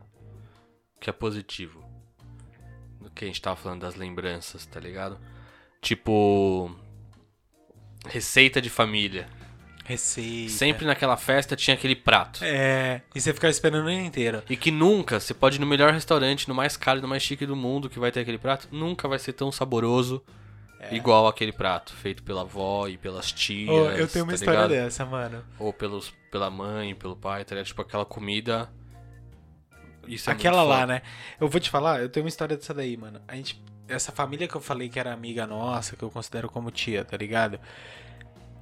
que é positivo. que a gente tava falando das lembranças, tá ligado? Tipo. Receita de família. Receita. Sempre naquela festa tinha aquele prato. É, e você ficava esperando o ano inteiro. E que nunca, você pode ir no melhor restaurante, no mais caro, no mais chique do mundo que vai ter aquele prato, nunca vai ser tão saboroso igual aquele prato, feito pela avó e pelas tias. Ô, eu tenho uma tá história ligado? dessa, mano. Ou pelos, pela mãe, pelo pai, tá ligado? Tipo aquela comida. Isso é Aquela lá, né? Eu vou te falar, eu tenho uma história dessa daí, mano. A gente, essa família que eu falei que era amiga nossa, que eu considero como tia, tá ligado?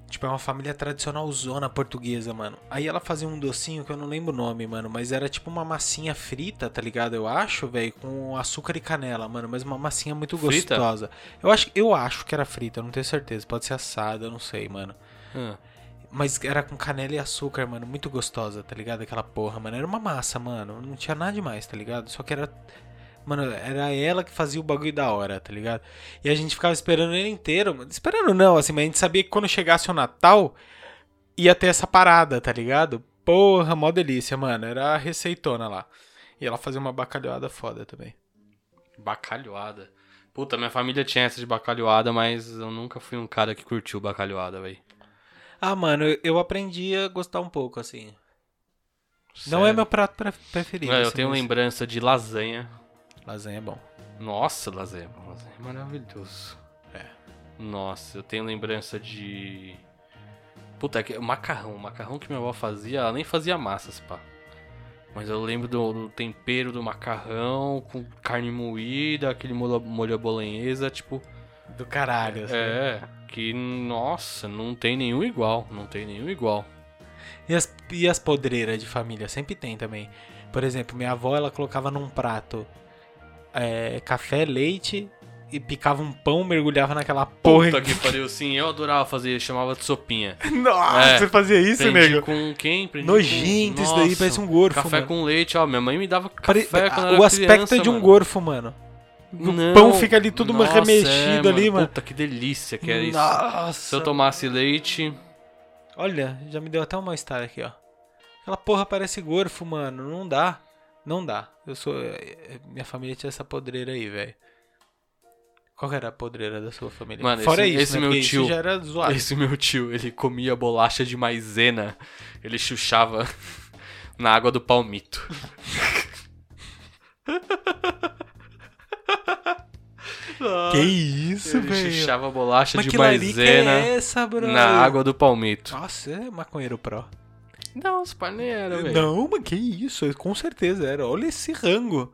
Tipo, é uma família tradicional zona portuguesa, mano. Aí ela fazia um docinho que eu não lembro o nome, mano, mas era tipo uma massinha frita, tá ligado? Eu acho, velho, com açúcar e canela, mano, mas uma massinha muito Frita? gostosa. Eu acho, eu acho que era frita, eu não tenho certeza. Pode ser assada, eu não sei, mano. Ah, Mas era com canela e açúcar, mano. Muito gostosa, tá ligado? Aquela porra, mano. Era uma massa, mano. Não tinha nada demais, tá ligado? Só que era. Mano, era ela que fazia o bagulho da hora, tá ligado? E a gente ficava esperando ele inteiro. mano. Esperando não, assim, mas a gente sabia que quando chegasse o Natal, ia ter essa parada, tá ligado? Porra, mó delícia, mano. Era a receitona lá. E ela fazia uma bacalhoada foda também. bacalhoada. Puta, minha família tinha essa de bacalhoada, mas eu nunca fui um cara que curtiu bacalhoada, velho. Ah, mano, eu- aprendi a gostar um pouco, assim. Não é meu prato pre- preferido. Não, eu assim, tenho lembrança de lasanha. Lasanha é bom. Nossa, lasanha. Lasanha é maravilhoso. É. Nossa, eu tenho lembrança de. Puta, é que macarrão. O macarrão que minha avó fazia, ela nem fazia massas, pá. Mas eu lembro do, do tempero do macarrão com carne moída, aquele molho, molho à bolonhesa, tipo. Do caralho, assim. É, que nossa, não tem nenhum igual. Não tem nenhum igual. E as, e as podreiras de família? Sempre tem também. Por exemplo, minha avó, ela colocava num prato é, café, leite e picava um pão, mergulhava naquela porra. Puta que pariu, sim, eu adorava fazer, chamava de sopinha. <laughs> Nossa, É. você fazia isso, nego? com quem? Aprendi Nojento com... isso daí, parece um gorfo, Café mano. com leite, ó. Minha mãe me dava Pare- café quando eu o era aspecto criança, é de um mano. gorfo, mano. O Não, pão fica ali tudo nossa, remexido é, ali, mano. Puta, que delícia que era isso. Nossa. Se eu tomasse leite... Olha, já me deu até um mal-estar aqui, ó. Aquela porra parece gorfo, mano. Não dá. Não dá. Eu sou. é, é, Minha família tinha essa podreira aí, velho. Qual era a podreira da sua família? Mano, Fora esse- isso, esse né? meu Porque tio- Isso já era zoado. Esse meu tio, ele comia bolacha de maisena. Ele chuchava <laughs> na água do palmito. <laughs> Que isso, Ele velho? chuchava bolacha Mas de maisena é essa, na água do palmito. Nossa, é maconheiro pro. Não, os pais nem era, velho. Não, mas que isso? Com certeza era. Olha esse rango.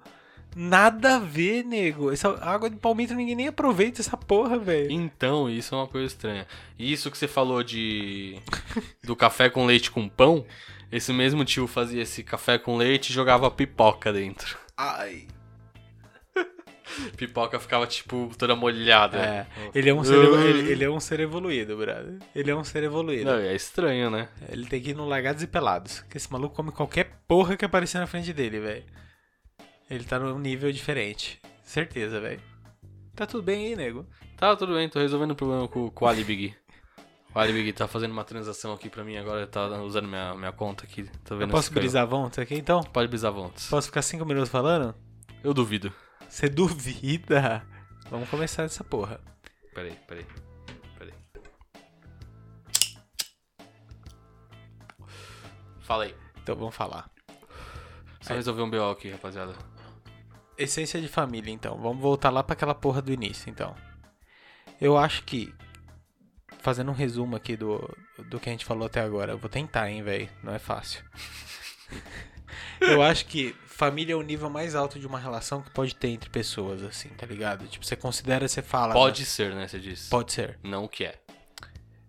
Nada a ver, nego. Essa água de palmito ninguém nem aproveita essa porra, velho. Então, isso é uma coisa estranha. E isso que você falou de do café com leite com pão, esse mesmo tio fazia esse café com leite e jogava pipoca dentro. Ai. Pipoca ficava tipo toda molhada. É, ele é um ser, Uh. ele, ele é um ser evoluído, brother. Ele é um ser evoluído. Não, é estranho, né? Ele tem que ir no Largados e Pelados. Que esse maluco come qualquer porra que aparecer na frente dele, velho. Ele tá num nível diferente. Certeza, velho. Tá tudo bem aí, nego. Tá, tudo bem, tô resolvendo o problema com, com o Alibig. O Alibig tá fazendo uma transação aqui pra mim agora, tá usando minha, minha conta aqui. Tô Eu vendo posso esse cara. brisar vontes aqui, então? Pode brisar vontes. Posso ficar cinco minutos falando? Eu duvido. Você duvida? Vamos começar essa porra. Peraí, peraí. Peraí. Fala aí. Então vamos falar. Só resolver um BO aqui, rapaziada. Essência de família, então. Vamos voltar lá pra aquela porra do início, então. Eu acho que. Fazendo um resumo aqui do, do que a gente falou até agora. Eu vou tentar, hein, velho. Não é fácil. <laughs> eu acho que família é o nível mais alto de uma relação que pode ter entre pessoas, assim, tá ligado? Tipo, você considera, você fala. Pode ser, né? Você disse. Pode ser. Não o que é.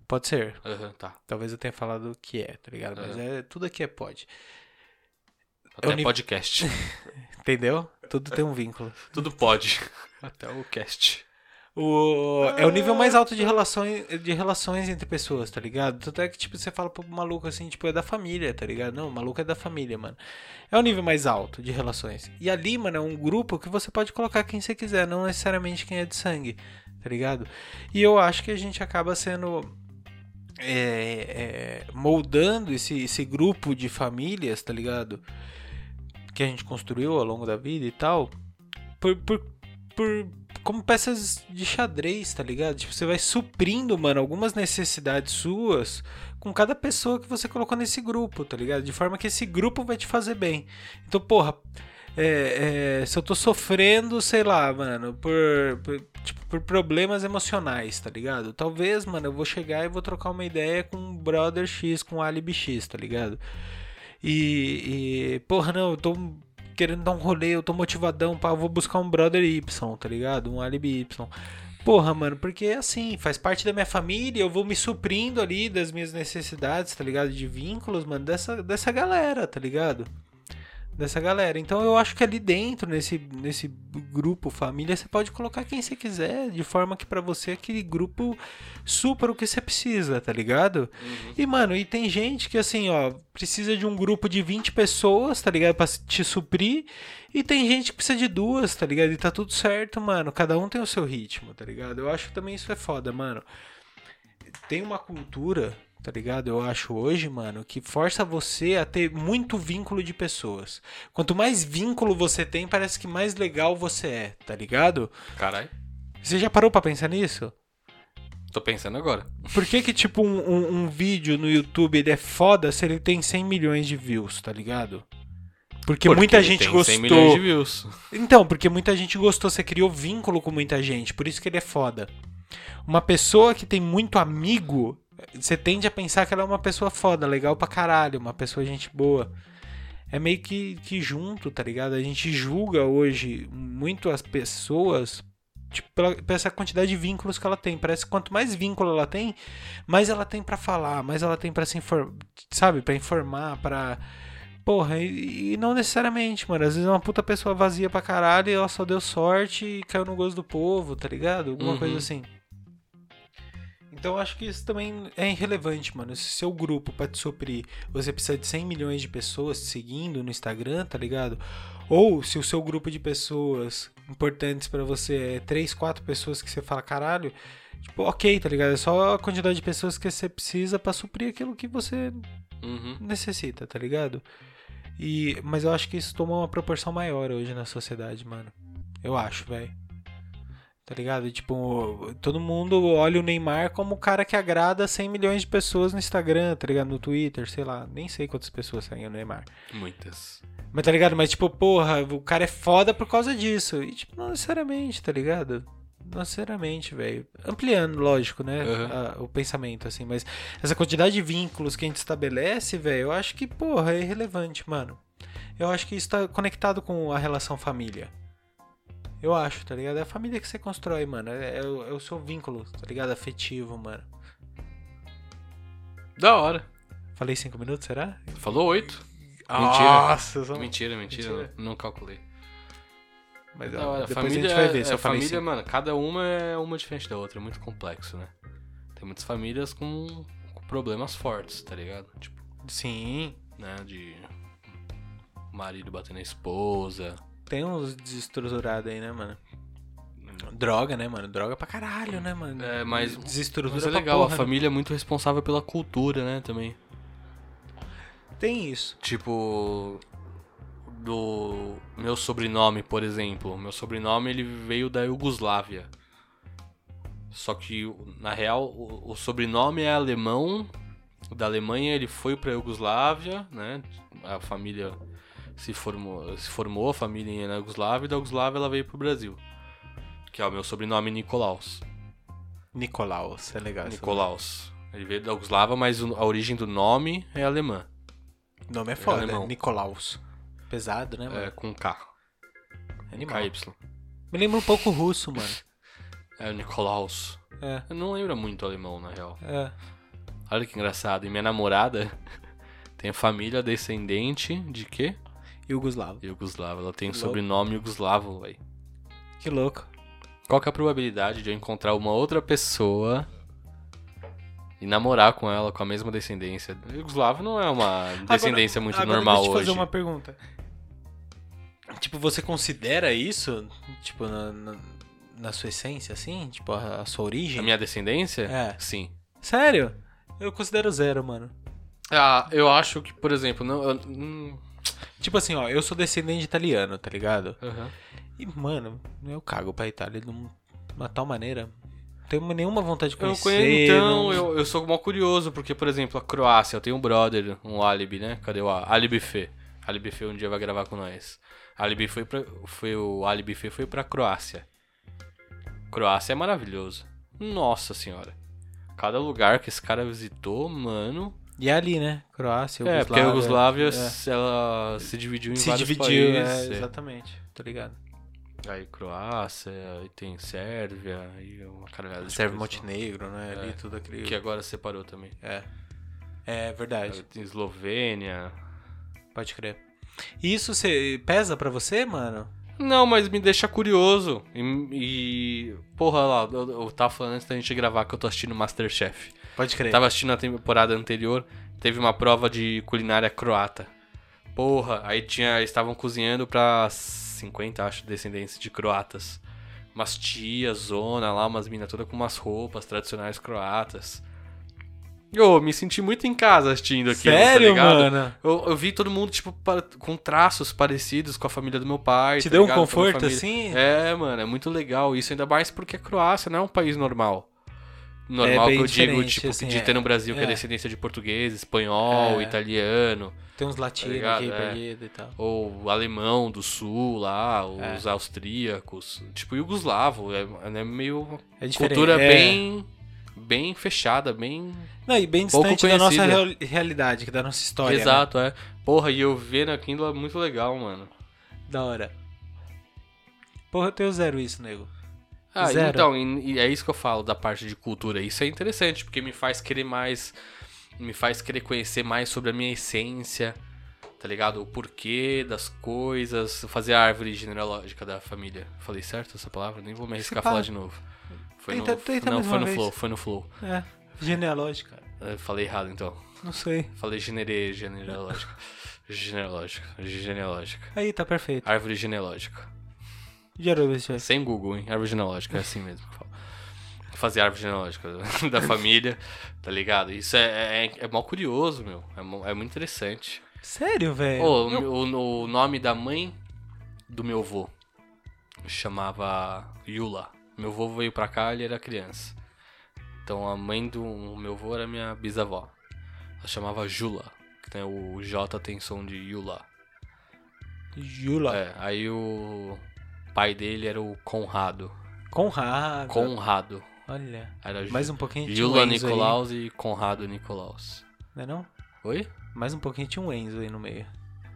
Pode ser. Aham, tá. Talvez eu tenha falado o que é, tá ligado? Mas é, tudo aqui é pode. Até nível- podcast. <laughs> Entendeu? Tudo tem um vínculo. Tudo pode. <laughs> Até o cast. O, é o nível mais alto de relações, de relações entre pessoas, tá ligado? Tanto é que, tipo, você fala pro maluco assim, tipo, é da família, tá ligado? Não, o maluco é da família, mano. É o nível mais alto de relações. E ali, mano, é um grupo que você pode colocar quem você quiser, não necessariamente quem é de sangue, tá ligado? E eu acho que a gente acaba sendo. é, é, moldando esse, esse grupo de famílias, tá ligado? Que a gente construiu ao longo da vida e tal. Por, por por como peças de xadrez, tá ligado? Tipo, você vai suprindo, mano, algumas necessidades suas com cada pessoa que você colocou nesse grupo, tá ligado? De forma que esse grupo vai te fazer bem. Então, porra, é, é, se eu tô sofrendo, sei lá, mano, por, por, tipo, por problemas emocionais, tá ligado? Talvez, mano, eu vou chegar e vou trocar uma ideia com um brother X, com um alibi X, tá ligado? E, e porra, não, eu tô querendo dar um rolê, eu tô motivadão, pá, vou buscar um brother Y, tá ligado? Um alibi Y. Porra, mano, porque assim, faz parte da minha família, eu vou me suprindo ali das minhas necessidades, tá ligado? De vínculos, mano, dessa, dessa galera, tá ligado? Dessa galera. Então eu acho que ali dentro, nesse, nesse grupo família, você pode colocar quem você quiser, de forma que para você aquele grupo supra o que você precisa, tá ligado? Uhum. E, mano, e tem gente que assim, ó, precisa de um grupo de 20 pessoas, tá ligado? Pra te suprir. E tem gente que precisa de duas, tá ligado? E tá tudo certo, mano. Cada um tem o seu ritmo, tá ligado? Eu acho que também isso é foda, mano. Tem uma cultura tá ligado? Eu acho hoje, mano, que força você a ter muito vínculo de pessoas. Quanto mais vínculo você tem, parece que mais legal você é, tá ligado? Caralho. Você já parou para pensar nisso? Tô pensando agora. Por que que, tipo, um, um, um, vídeo no YouTube ele é foda se ele tem 100 milhões de views, tá ligado? Porque, porque muita gente gostou. 100 milhões de views. Então, porque muita gente gostou, você criou vínculo com muita gente, por isso que ele é foda. Uma pessoa que tem muito amigo, você tende a pensar que ela é uma pessoa foda, legal pra caralho, uma pessoa gente boa. É meio que, que junto, tá ligado? A gente julga hoje muito as pessoas tipo, pela, pela essa quantidade de vínculos que ela tem. Parece que quanto mais vínculo ela tem, mais ela tem para falar, mais ela tem para se informar, sabe? para informar, para Porra, e, e, não necessariamente, mano. Às vezes é uma puta pessoa vazia pra caralho e ela só deu sorte e caiu no gosto do povo, tá ligado? Alguma uhum. coisa assim. Então acho que isso também é irrelevante, mano. Se seu grupo para te suprir, você precisa de 100 milhões de pessoas te seguindo no Instagram, tá ligado? Ou se o seu grupo de pessoas importantes para você é 3, 4 pessoas que você fala, caralho, tipo, ok, tá ligado? É só a quantidade de pessoas que você precisa para suprir aquilo que você uhum. necessita, tá ligado? E, mas eu acho que isso toma uma proporção maior hoje na sociedade, mano. Eu acho, velho. Tá ligado? Tipo, todo mundo olha o Neymar como o cara que agrada 100 milhões de pessoas no Instagram, tá ligado? No Twitter, sei lá. Nem sei quantas pessoas seguem o Neymar. Muitas. Mas tá ligado? Mas tipo, porra, o cara é foda por causa disso. E tipo, não necessariamente, tá ligado? Não necessariamente, velho. Ampliando, lógico, né? Uhum. A, o pensamento, assim. Mas essa quantidade de vínculos que a gente estabelece, velho, eu acho que, porra, é irrelevante, mano. Eu acho que isso tá conectado com a relação família. Eu acho, tá ligado? É a família que você constrói, mano. É, é, o, é o seu vínculo, tá ligado? Afetivo, mano. Da hora. Falei cinco minutos, será? Falou oito. Mentira. Nossa, mentira, mentira, mentira. Não, não calculei. Mas ó, hora. depois família, a gente vai ver se é, eu família, mano, cada uma é uma diferente da outra. É muito complexo, né? Tem muitas famílias com, com problemas fortes, tá ligado? Tipo, Sim. Né? De marido batendo a esposa tem uns desestruturados aí, né, mano? Droga, né, mano? Droga pra caralho, né, mano? É, mas. Desestrutura mas é legal, porra, a né? família é muito responsável pela cultura, né, também. Tem isso. Tipo. Do meu sobrenome, por exemplo. Meu sobrenome ele veio da Iugoslávia. Só que, na real, o, o sobrenome é alemão. Da Alemanha ele foi pra Iugoslávia, né? A família se formou, se formou a família na Yugoslávia e da Yugoslávia ela veio pro Brasil. Que é o meu sobrenome Nicolaus. Nicolaus, é legal. Nicolaus. Ele veio da Yugoslávia, mas a origem do nome é alemã. O nome é foda, é Nicolaus. Pesado, né, mano? É, com K. Animal. KY. Me lembra um pouco russo, mano. <laughs> É, o Nicolaus. É. Eu não lembro muito alemão, na real. É. Olha que engraçado. E minha namorada <laughs> tem família descendente de quê? Yugoslavo. Yugoslavo. Ela tem o sobrenome Yugoslavo, velho. Que louco. Qual que é a probabilidade de eu encontrar uma outra pessoa e namorar com ela com a mesma descendência? Yugoslavo não é uma descendência agora, muito agora normal deixa eu te hoje. fazer uma pergunta. Tipo, você considera isso, tipo, na, na, na sua essência, assim? Tipo, a, a, sua origem? A minha descendência? É. Sim. Sério? Eu considero zero, mano. Ah, eu acho que, por exemplo, não, eu, Tipo assim, ó, eu sou descendente italiano, tá ligado? Uhum. E, mano, eu cago pra Itália de um- uma tal maneira. Não tenho nenhuma vontade de Eu conhecer. conheço, então, não- eu, eu sou mal curioso, porque, por exemplo, a Croácia, eu tenho um brother, um Alibi, né? Cadê o Alibi Fê? Alibi Fê um dia vai gravar com nós. Alibi foi, pra, foi o Alibi Fê foi pra Croácia. Croácia é maravilhoso. Nossa senhora. Cada lugar que esse cara visitou, mano. E é ali, né? Croácia, É, porque a Iugoslávia, é. ela se dividiu em se vários dividiu, países. é, é. exatamente. Tô ligado. Aí Croácia, aí tem Sérvia, aí uma caralhada coisa. Montenegro, né? Ali É. tudo aquele. Que agora separou também. É. É verdade. Aí tem Eslovênia. Pode crer. E Isso cê, pesa pra você, mano? Não, mas me deixa curioso. E, e- porra, lá, eu, eu tava falando antes da gente gravar que eu tô assistindo Masterchef. Pode crer. Tava assistindo a temporada anterior, teve uma prova de culinária croata. Porra, aí tinha, estavam cozinhando pra 50, acho, descendentes de croatas. Umas tias, zona lá, umas minas todas com umas roupas tradicionais croatas. Eu me senti muito em casa assistindo aquilo, tá ligado? mano? Eu, eu vi todo mundo, tipo, com traços parecidos com a família do meu pai. Te tá deu um ligado? Minha conforto assim? É, mano, é muito legal isso, ainda mais porque a Croácia não é um país normal. Normal É que eu digo, tipo, assim, de é. ter no Brasil, que é É. descendência de português, espanhol, É. italiano, Tem uns latinos ligado? aqui É. perdido e tal. ou alemão do sul lá, os É. austríacos, tipo, iugoslavo, é, é meio É diferente. cultura é. bem bem fechada, bem Não, e bem distante da nossa conhecida. real- realidade, que da nossa história. né? Exato, é. Porra, e eu vendo aquilo é muito legal, mano. Da hora. Porra, eu tenho zero isso, nego. Ah, Zero. então, e, e é isso que eu falo da parte de cultura. Isso é interessante, porque me faz querer mais. Me faz querer conhecer mais sobre a minha essência, tá ligado? O porquê das coisas. Fazer a árvore genealógica da família. Falei certo essa palavra? Nem vou me arriscar a falar de novo. Foi Tenta- no, tenta não, foi no vez. flow, foi no flow. É. Genealógica. Eu falei errado então. Não sei. Falei genere, genealógica. <laughs> genealógica. Genealógica. Aí, tá perfeito. Árvore genealógica. Gerou esse Sem Google, hein? Árvore genealógica, é assim mesmo que fala. Fazer árvore genealógica <laughs> da família, tá ligado? Isso é, é, é mal curioso, meu. É, é muito interessante. Sério, velho? Ô, o, o- o nome da mãe do meu avô chamava Yula. Meu avô veio pra cá, ele era criança. Então a mãe do meu avô era minha bisavó. Ela chamava Jula. Que tem o J tem som de Yula. Jula. É, aí o pai dele era o Conrado. Conrado. Conrado. Olha. Era Mais um pouquinho um Enzo Nicolaus e Conrado Nicolaus. aí. Não é não? Oi? Mais um pouquinho tinha um Enzo aí no meio.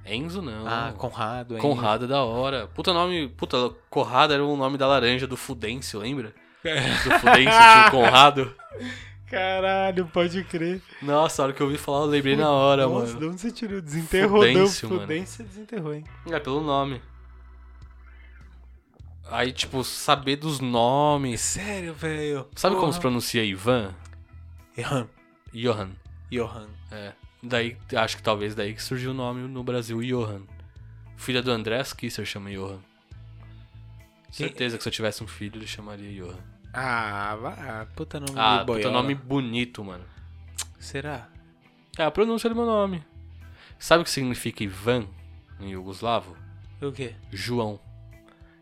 Enzo não. Ah, Conrado, Enzo. Conrado é da hora. Puta nome. Puta, Conrado era o nome da laranja do Fudêncio, lembra? Do Fudêncio tinha o <laughs> Conrado. Caralho, pode crer. Nossa, a hora que eu ouvi falar, eu lembrei na hora, Nossa, de mano. onde você tirou? Desenterrou, Fudêncio, deu mano. Fudêncio, desenterrou, hein? É, pelo nome. Aí, tipo, saber dos nomes. Sério, velho. Sabe como se Porra. pronuncia Ivan? Johan. Johan. Johan. É. Daí, acho que talvez daí que surgiu o nome no Brasil, Johan. Filha do André Kisser chama Johan. Certeza que se eu tivesse um filho, ele chamaria Johan. Ah, vá. Puta nome Ah, puta nome bonito, mano. Será? É a pronúncia do meu nome. Sabe o que significa Ivan em Yugoslavo? O quê? João.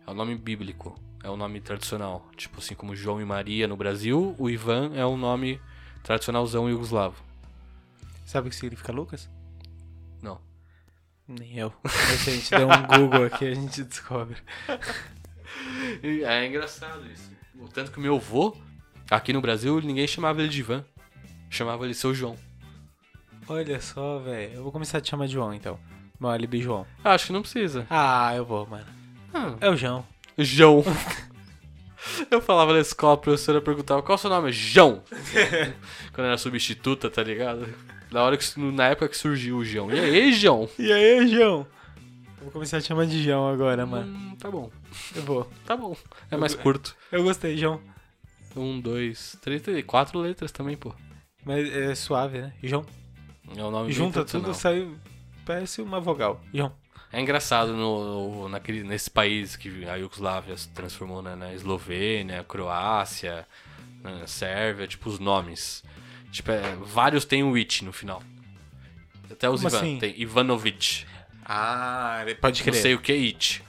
É o nome bíblico. É o nome tradicional. Tipo assim como João e Maria no Brasil, o Ivan é o nome tradicionalzão yugoslavo. Sabe o que significa Lucas? Não. Nem eu. Mas se a gente der um Google aqui, a gente descobre. É engraçado isso. O tanto que o meu avô, aqui no Brasil, ninguém chamava ele de Ivan. Chamava ele seu João. Olha só, velho. Eu vou começar a te chamar de João, então. Meu alibi João. Ah, acho que não precisa. Ah, eu vou, mano. Ah, É o João. João. <laughs> Eu falava na escola, a professora perguntava qual é o seu nome? João. <laughs> Quando era substituta, tá ligado? Na, hora que, na época que surgiu o João. E aí, João? E aí, João? Vou começar a te chamar de João agora, mano. Hum, tá bom. Eu vou. Tá bom. É mais curto. Eu gostei, João. Um, dois, três, três, quatro letras também, pô. Mas é suave, né? João. É um nome Junta tudo, sai. Parece uma vogal. João. É engraçado no, naquele, nesse país que a Iugoslávia se transformou né, na Eslovênia, Croácia, na Sérvia, tipo os nomes. Tipo, é, vários tem o It no final. Até os Como Ivan. assim? Tem Ivanovic. Ah, pode Não sei o que é It.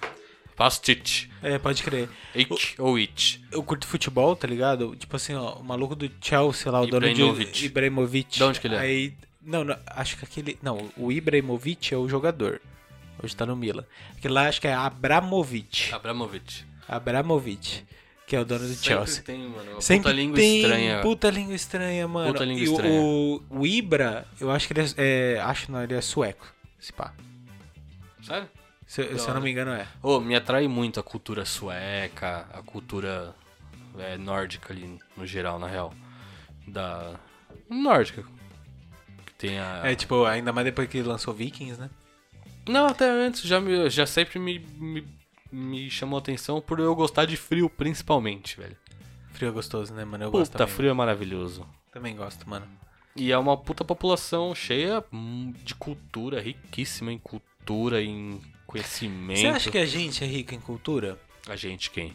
Pastich. É, pode crer. Ich ou it. Eu curto futebol, tá ligado? Tipo assim, ó, o maluco do Chelsea lá, o dono de Ibrahimovic. De onde que ele é? Aí, não, não, acho que aquele, não, o Ibrahimovic é o jogador. Hoje tá no Milan. Aquele lá acho que é Abramovic. Abramovich. Abramovic, que é o dono do Chelsea. Sempre tem, mano. Uma Sempre puta língua tem estranha. Puta língua estranha, mano. Puta língua e estranha. O, o Ibra, eu acho que ele é, é, acho não, ele é sueco, se pá. Sério? Se, se eu não me engano é. Ô, me atrai muito a cultura sueca, a cultura é, nórdica ali, no geral, na real. Da. Nórdica. Que tem a. É tipo, ainda mais depois que lançou Vikings, né? Não, até antes já, me, já sempre me, me, me chamou atenção por eu gostar de frio, principalmente, velho. Frio é gostoso, né, mano? Eu gosto Puta, também. frio é maravilhoso. Também gosto, mano. E é uma puta população cheia hum, de cultura, riquíssima em cultura, em conhecimento. Você acha que a gente é rico em cultura? A gente quem?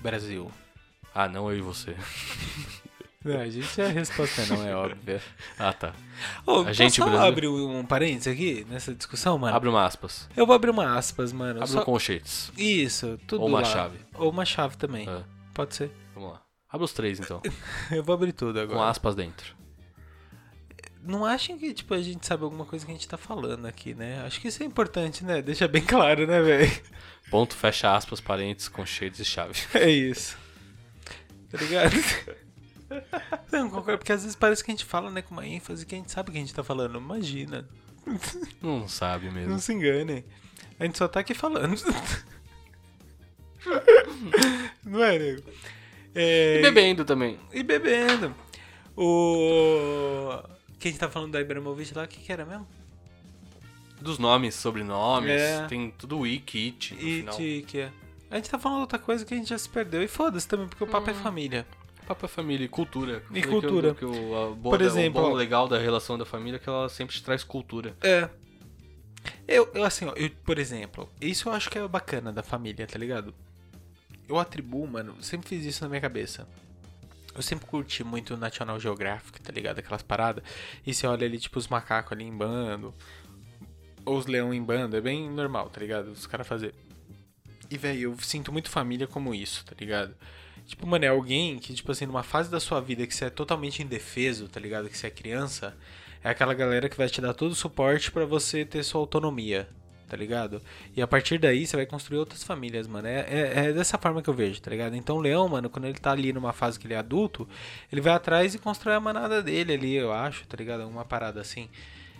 Brasil. Ah, não eu e você. <laughs> Não, a gente a resposta não é óbvia. Ah, tá. Ô, A gente, só Brasil? abrir um parênteses aqui nessa discussão, mano? Abre uma aspas. Eu vou abrir uma aspas, mano. Abre Só- um colchetes. Isso, tudo Ou uma lá. chave. Ou uma chave também. É, Pode ser. vamos lá. Abre os três, então. <laughs> Eu vou abrir tudo Com agora. aspas dentro. Não achem que, tipo, a gente sabe alguma coisa que a gente tá falando aqui, né? Acho que isso é importante, né? Deixa bem claro, né, velho? Ponto, fecha aspas, parênteses, colchetes e chave. <laughs> É isso. Tá ligado? <laughs> <laughs> Não, concordo, porque às vezes parece que a gente fala, né, com uma ênfase que a gente sabe o que a gente tá falando. Imagina. <laughs> Não sabe mesmo. Não se enganem. A gente só tá aqui falando. <laughs> Não é, nego? É, E bebendo também. E bebendo. O. Quem tá falando da Ibrahimovic lá, o que, que era mesmo? Dos nomes, sobrenomes, É. tem tudo wiki, it no E final. que é? A gente tá falando outra coisa que a gente já se perdeu. E foda-se também, porque o papo é família. Papo é família e cultura. E Que- cultura. Que, que o, Por exemplo, o legal da relação da família é que ela sempre te traz cultura. É. Eu, eu assim, ó, eu, por exemplo, isso eu acho que é bacana da família, tá ligado? Eu atribuo, mano, sempre fiz isso na minha cabeça. Eu sempre curti muito o National Geographic, tá ligado? Aquelas paradas. E você olha ali, tipo, os macacos ali em bando. Ou os leão em bando. É bem normal, tá ligado? Os caras fazer. E, velho, eu sinto muito família como isso, tá ligado? Tipo, mano, é alguém que, tipo assim, numa fase da sua vida que você é totalmente indefeso, tá ligado? Que você é criança, é aquela galera que vai te dar todo o suporte pra você ter sua autonomia, tá ligado? E a partir daí você vai construir outras famílias, mano. É, é, é dessa forma que eu vejo, tá ligado? Então o leão, mano, quando ele tá ali numa fase que ele é adulto, ele vai atrás e constrói a manada dele ali, eu acho, tá ligado? Uma parada assim.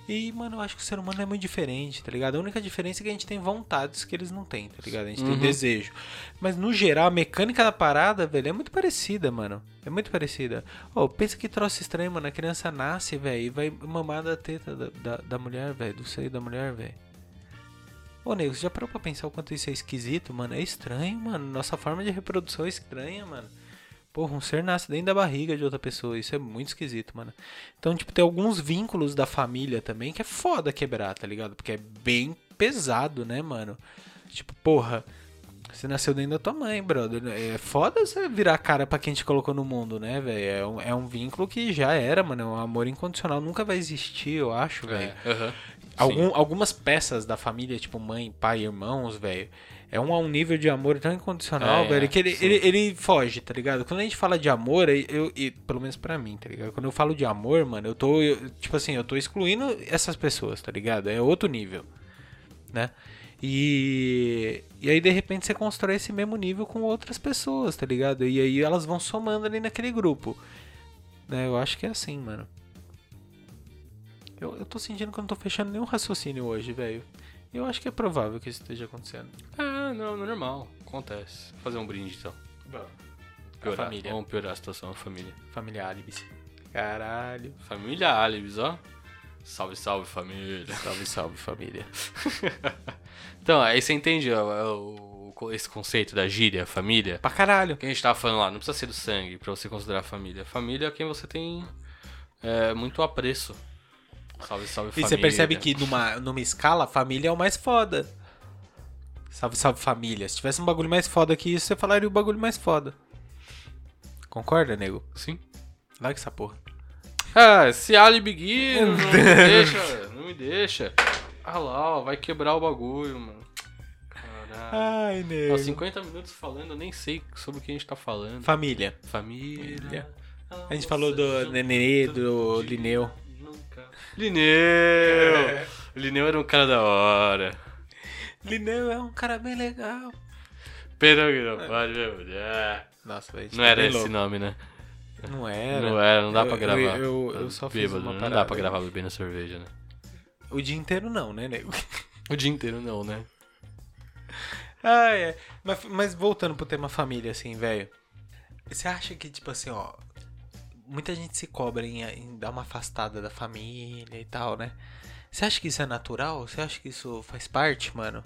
E, mano, eu acho que o ser humano é muito diferente, tá ligado? A única diferença é que a gente tem vontades que eles não têm, tá ligado? A gente tem Uhum. desejo. Mas, no geral, a mecânica da parada, velho, é muito parecida, mano. É muito parecida. Ô, pensa que troço estranho, mano. A criança nasce, velho, e vai mamar da teta da, da, da mulher, velho, do seio da mulher, velho. Ô, nego, você já parou pra pensar o quanto isso é esquisito, mano? É estranho, mano. Nossa forma de reprodução é estranha, mano. Porra, um ser nasce dentro da barriga de outra pessoa. Isso é muito esquisito, mano. Então, tipo, tem alguns vínculos da família também que é foda quebrar, tá ligado? Porque é bem pesado, né, mano? Tipo, porra, você nasceu dentro da tua mãe, brother. É foda você virar a cara pra quem te colocou no mundo, né, velho? É um, é um vínculo que já era, mano. É um amor incondicional. Nunca vai existir, eu acho, velho. É, aham. Algum, algumas peças da família, tipo mãe, pai, irmãos, velho, é um, um nível de amor tão incondicional, É, velho, que ele, ele, ele foge, tá ligado? Quando a gente fala de amor, eu, eu- pelo menos pra mim, tá ligado? Quando eu falo de amor, mano, eu tô, eu- tipo assim, eu tô excluindo essas pessoas, tá ligado? É outro nível, né? E, e aí, de repente, você constrói esse mesmo nível com outras pessoas, tá ligado? E aí elas vão somando ali naquele grupo. Né? Eu acho que é assim, mano. Eu, eu tô sentindo que eu não tô fechando nenhum raciocínio hoje, velho. Eu acho que é provável que isso esteja acontecendo. É, não, normal. Acontece. Vou fazer um brinde então. Piorar. família. Vamos piorar a situação, a família. Família Alibis. Caralho. Família Alibis, ó. Salve, salve, família. Salve, salve, família. <laughs> Então, aí você entende ó, o- o- esse conceito da gíria, família? Pra caralho. que a gente tava falando lá, não precisa ser do sangue pra você considerar família. Família é quem você tem é, muito apreço. Salve, salve, E família. você percebe que numa, numa escala, a família é o mais foda. Salve, salve, família. Se tivesse um bagulho mais foda que isso, você falaria o bagulho mais foda. Concorda, nego? Sim. Larga essa porra. Ah, esse álibi Gui <laughs> não me deixa, não me deixa. Ah lá, ó, vai quebrar o bagulho, mano. caralho. Ai, nego. Ó, 50 minutos falando, eu nem sei sobre o que a gente tá falando. Família. Família. A gente falou do Nenê, do Lineu. Nunca. Lineu! O <laughs> Lineu era um cara da hora. Lineu é um cara bem legal. Que não pode ver mulher. Nossa, velho. Não era esse nome, né? Não era. Não era, não dá pra Eu- gravar. Eu, eu, eu só fiz Bêbado, não dá pra gravar bebendo cerveja, né? O dia inteiro não, né, nego? O dia inteiro não, né? Ah, é. Mas, mas voltando pro tema família, assim, velho. Você acha que, tipo assim, ó. Muita gente se cobra em, em dar uma afastada da família e tal, né? Você acha que isso é natural? Você acha que isso faz parte, mano?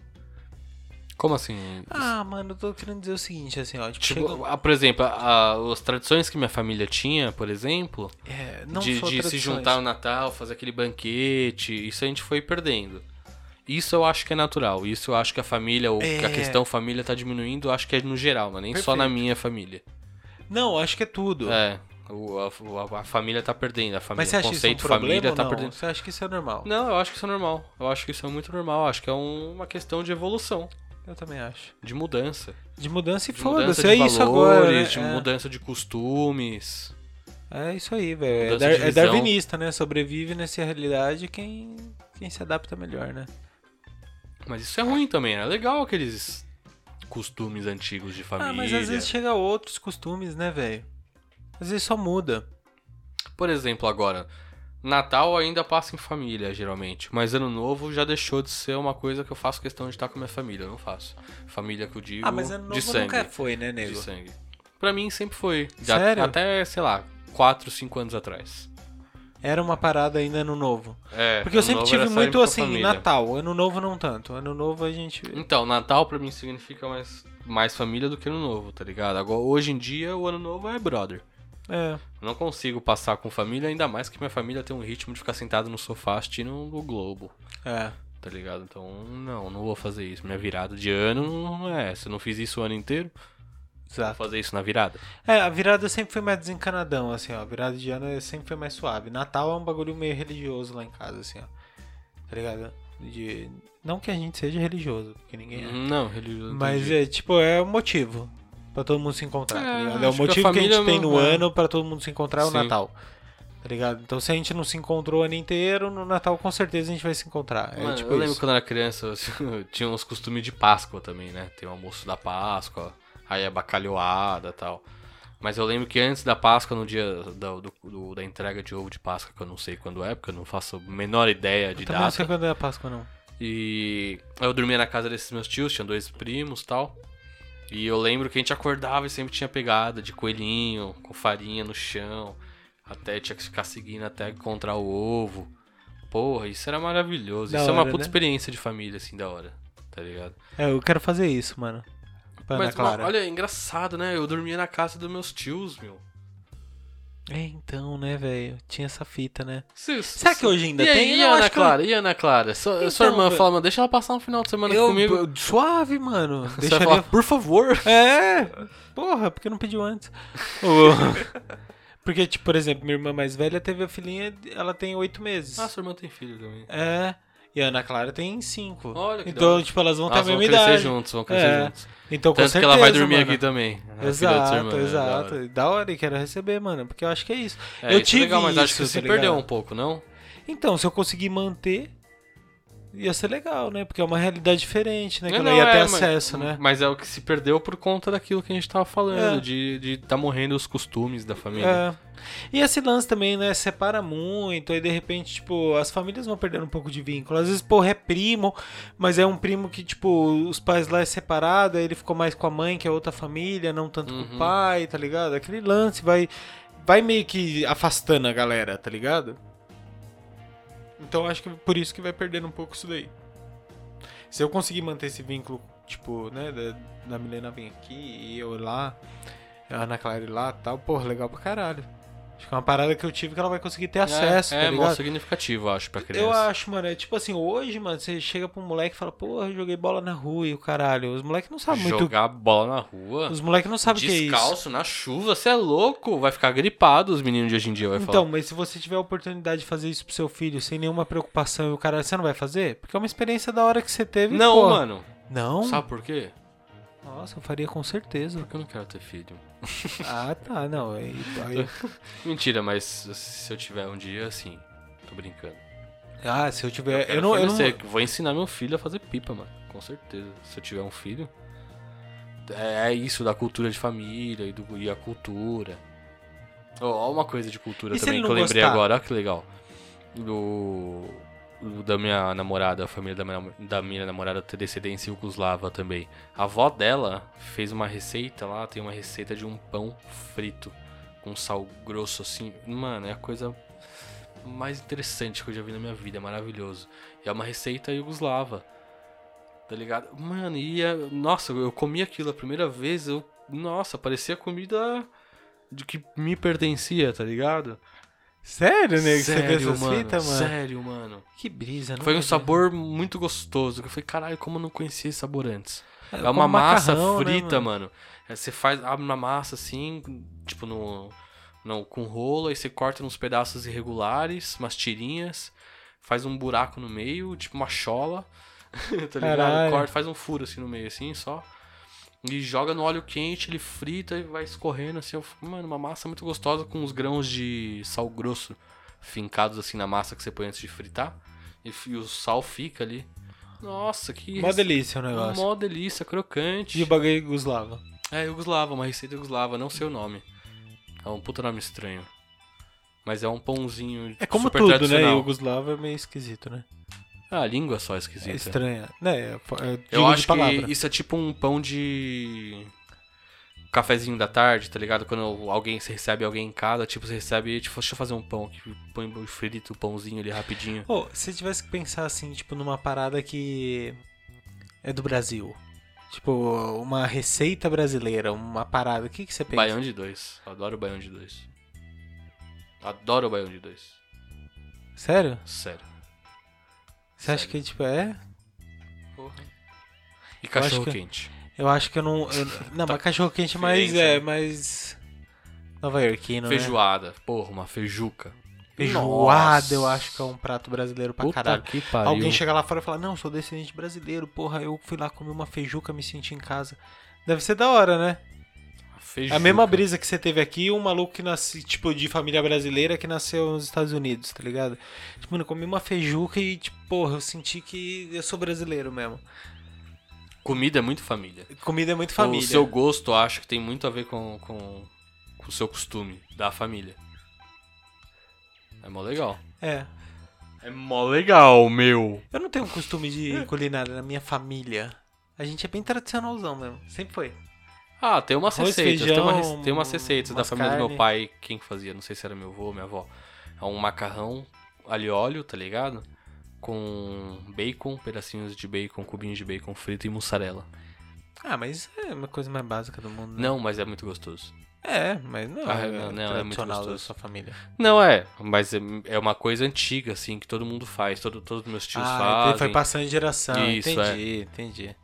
Como assim? Ah, mano, eu tô querendo dizer o seguinte, assim, ó. Tipo, Tipo, ah, por exemplo, a- as tradições que minha família tinha, por exemplo, é, de, de se juntar no Natal, fazer aquele banquete, isso a gente foi perdendo. Isso eu acho que é natural. Isso eu acho que a família, ou que a É. questão família tá diminuindo, eu acho que é no geral, não é nem só na Perfeito. minha família. Não, acho que é tudo. É, o- a, a- a família tá perdendo, a família, Mas você o acha isso um conceito família tá perdendo. Você acha que isso é normal? Não, eu acho que isso é normal. Eu acho que isso é muito normal. Eu acho que é um- uma questão de evolução, Eu também acho. de mudança. De mudança e foda-se, de é valores, isso agora. né? de é. mudança de costumes. É isso aí, velho. É, dar- é darwinista, né? Sobrevive nessa realidade quem, quem se adapta melhor, né? Mas isso é ruim também, né? É legal aqueles costumes antigos de família. Ah, mas às vezes chega a outros costumes, né, velho? Às vezes só muda. Por exemplo, agora, Natal ainda passa em família, geralmente. Mas Ano Novo já deixou de ser uma coisa que eu faço questão de estar com a minha família. Eu não faço. Família que eu digo Ah, mas ano de novo sangue. nunca foi, né, De nego? sangue. Pra mim sempre foi. Sério? Até, sei lá, 4, 5 anos atrás. Era uma parada ainda ano novo. É, Porque eu sempre tive muito assim, família. Natal. Ano novo não tanto. Ano novo a gente. Então, Natal pra mim significa mais, mais família do que Ano Novo, tá ligado? Agora, hoje em dia, o Ano Novo é brother. É. Não consigo passar com família, ainda mais que minha família tem um ritmo de ficar sentado no sofá assistindo o Globo, É. tá ligado? Então, não, não vou fazer isso. Minha virada de ano não é essa. Eu não fiz isso o ano inteiro, vou Exato. fazer isso na virada. É, a virada sempre foi mais desencanadão, assim, ó. A virada de ano é- sempre foi mais suave. Natal é um bagulho meio religioso lá em casa, assim, ó. Tá ligado? De... Não que a gente seja religioso, porque ninguém é. Não, religioso. Mas é, tipo, é o motivo pra todo mundo se encontrar, tá É? É o acho que a motivo que a, gente tem no é. ano pra todo mundo se encontrar é o Sim. Natal. Tá ligado? Então se a gente não se encontrou o ano inteiro, no Natal com certeza a gente vai se encontrar. É Mano, tipo eu lembro isso. quando eu era criança, eu <laughs> tinha uns costumes de Páscoa também, né? Tem o almoço da Páscoa, aí a bacalhoada e tal. Mas eu lembro que antes da Páscoa, no dia da, do- do- da entrega de ovo de Páscoa, que eu não sei quando é, porque eu não faço a menor ideia de Eu também não sei data. quando é a Páscoa, não. E eu dormia na casa desses meus tios, tinha dois primos e tal. E eu lembro que a gente acordava e sempre tinha pegada de coelhinho, com farinha no chão. Até tinha que ficar seguindo até encontrar o ovo. Porra, isso era maravilhoso. Da isso é uma hora, puta né? experiência de família, assim, da hora. Tá ligado? É, eu quero fazer isso, mano. Pra Mas, Clara. mano, olha, é engraçado, né? Eu dormia na casa dos meus tios, meu. É, então, né, velho? Tinha essa fita, né? Cê- Será que hoje ainda e aí, tem? E a Ana que eu- Clara? E a Ana Clara? Sua, Então, sua irmã fala, mano, deixa ela passar um final de semana Eu, comigo. eu- suave, mano. <laughs> Deixa falar, por favor. É! Porra, porque não pediu antes? <laughs> Porque, tipo, por exemplo, minha irmã mais velha teve a filhinha, ela tem oito meses. Ah, sua irmã tem filho também. É. E a Ana Clara tem cinco. Olha que Então, hora. tipo, elas vão ter a mesma crescer idade. juntos, vão crescer É. juntos. Então, com Tanto que certeza, ela vai dormir mano. aqui também. a Exato, irmã, é da exato. hora. Da hora e quero receber, mano. Porque eu acho que é isso. É, eu isso é tive legal, mas acho que isso, você tá perdeu um pouco, não? Então, se eu conseguir manter, ia ser legal, né? Porque é uma realidade diferente, né? Que É, eu não, não ia ter é, mas- acesso, né? Mas é o que se perdeu por conta daquilo que a gente tava falando, É. de, de tá morrendo os costumes da família. É. E esse lance também, né? Separa muito, aí de repente, tipo, as famílias vão perdendo um pouco de vínculo. Às vezes, porra, é primo, mas é um primo que, tipo, os pais lá é separado, aí ele ficou mais com a mãe, que é outra família, não tanto com Uhum. o pai, tá ligado? Aquele lance vai, vai meio que afastando a galera, tá ligado? Então acho que por isso que vai perdendo um pouco isso daí. Se eu conseguir manter esse vínculo, tipo, né, da, da Milena vir aqui e eu lá, a Ana Clara lá tal, porra, legal pra caralho. Acho que é uma parada que eu tive que ela vai conseguir ter acesso, é, tá é significativo, eu acho, pra criança. Eu acho, mano, é tipo assim, hoje, mano, você chega pra um moleque e fala, porra, eu joguei bola na rua e o caralho. Os moleques não sabem muito. Jogar bola na rua, Os moleques não sabem o que é isso. descalço, na chuva, você é louco, vai ficar gripado os meninos de hoje em dia, vai Então, falar. mas se você tiver a oportunidade de fazer isso pro seu filho sem nenhuma preocupação e o cara, você não vai fazer? Porque é uma experiência da hora que você teve. Não, porra. mano. Não? Sabe por quê? Nossa, eu faria com certeza. Porque eu não quero ter filho. <laughs> Ah, tá, não. Aí, aí- <laughs> Mentira, mas se eu tiver um dia, assim, tô brincando. Ah, se eu tiver. Quero Eu não, eu não, Vou ensinar meu filho a fazer pipa, mano. Com certeza. Se eu tiver um filho. É é isso da cultura de família e, do, e a cultura. Ó, ó uma coisa de cultura E também que eu lembrei gostar? agora. Olha que legal. Do- da minha namorada, a família da minha, da minha namorada ter descendência yugoslava também. A avó dela fez uma receita lá, tem uma receita de um pão frito com sal grosso assim. Mano, é a coisa mais interessante que eu já vi na minha vida, é maravilhoso. E é uma receita yugoslava. Tá ligado? Mano, e é- nossa, eu comi aquilo a primeira vez, eu nossa, parecia comida de que me pertencia, tá ligado? Sério, nego? que você Sério, essas mano, fitas, mano? sério, mano. Que brisa, não Foi um sabor muito gostoso. que Eu falei, caralho, como eu não conhecia esse sabor antes? É uma como massa macarrão, né, frita, mano? mano. É, Você faz, abre na massa assim, tipo no, no com rolo, aí você corta nos pedaços irregulares, umas tirinhas, faz um buraco no meio, tipo uma chola, <laughs> tá ligado? Corta, faz um furo assim no meio assim, só. E joga no óleo quente, ele frita e vai escorrendo assim. Eu fico, mano, uma massa muito gostosa com uns grãos de sal grosso fincados assim na massa que você põe antes de fritar. E, e o sal fica ali. Nossa, que Mó delícia o negócio. Mó delícia, crocante. E o bagulho Yugoslava. É, Yugoslava, uma receita Yugoslava, não sei o nome. É um puta nome estranho. Mas é um pãozinho É como super tudo, né? Yugoslava é meio esquisito, né? Ah, a língua só é É esquisita. estranha. Né? É, é, Eu acho que isso é tipo um pão de cafezinho da tarde, tá ligado? Quando alguém você recebe alguém em casa, tipo, você recebe, tipo, deixa eu fazer um pão aqui, põe frito o pãozinho ali rapidinho. Pô, se tivesse que pensar assim, tipo, numa parada que é do Brasil. Tipo, uma receita brasileira, uma parada, o que, que você pensa? Baião de dois. Adoro baião de dois. Adoro baião de dois. Sério? Sério. Você acha que, tipo, é? E cachorro que- quente. Eu acho que eu não. eu- não, mas cachorro quente é mais. É, né? mais. Nova Iorquino, né? Feijoada. Porra, uma feijuca. Feijoada, Nossa. eu acho que é um prato brasileiro pra Puta caralho. que pariu. Alguém chega lá fora e fala, não, sou descendente brasileiro, porra, eu fui lá comer uma feijuca, me senti em casa. Deve ser da hora, né? Feijuca. A mesma brisa que você teve aqui, um maluco que nasce, tipo, de família brasileira que nasceu nos Estados Unidos, tá ligado? Tipo, mano, eu comi uma feijuca e, tipo, porra, eu senti que eu sou brasileiro mesmo. Comida é muito família. Comida é muito família. O seu gosto, eu acho que tem muito a ver com, com, com o seu costume da família. É mó legal. É. É mó legal, meu. Eu não tenho costume de culinária na minha família. A gente é bem tradicionalzão mesmo. Sempre foi. Ah, tem umas Arroz, receitas. tem, feijão, uma, rece- tem umas receitas da família do carne. meu pai. Quem que fazia? Não sei se era meu avô ou minha avó. É um macarrão alho e óleo, tá ligado? Com bacon, pedacinhos de bacon, cubinhos de bacon frito e mussarela. Ah, mas é uma coisa mais básica do mundo. né? Não, mas é muito gostoso. É, mas não, Ah, é, não, não, é muito tradicional da gostoso. sua família. Não é, mas é, é uma coisa antiga, assim, que todo mundo faz. Todo, todos os meus tios ah, fazem. foi passando de geração. Isso, entendi, entendi.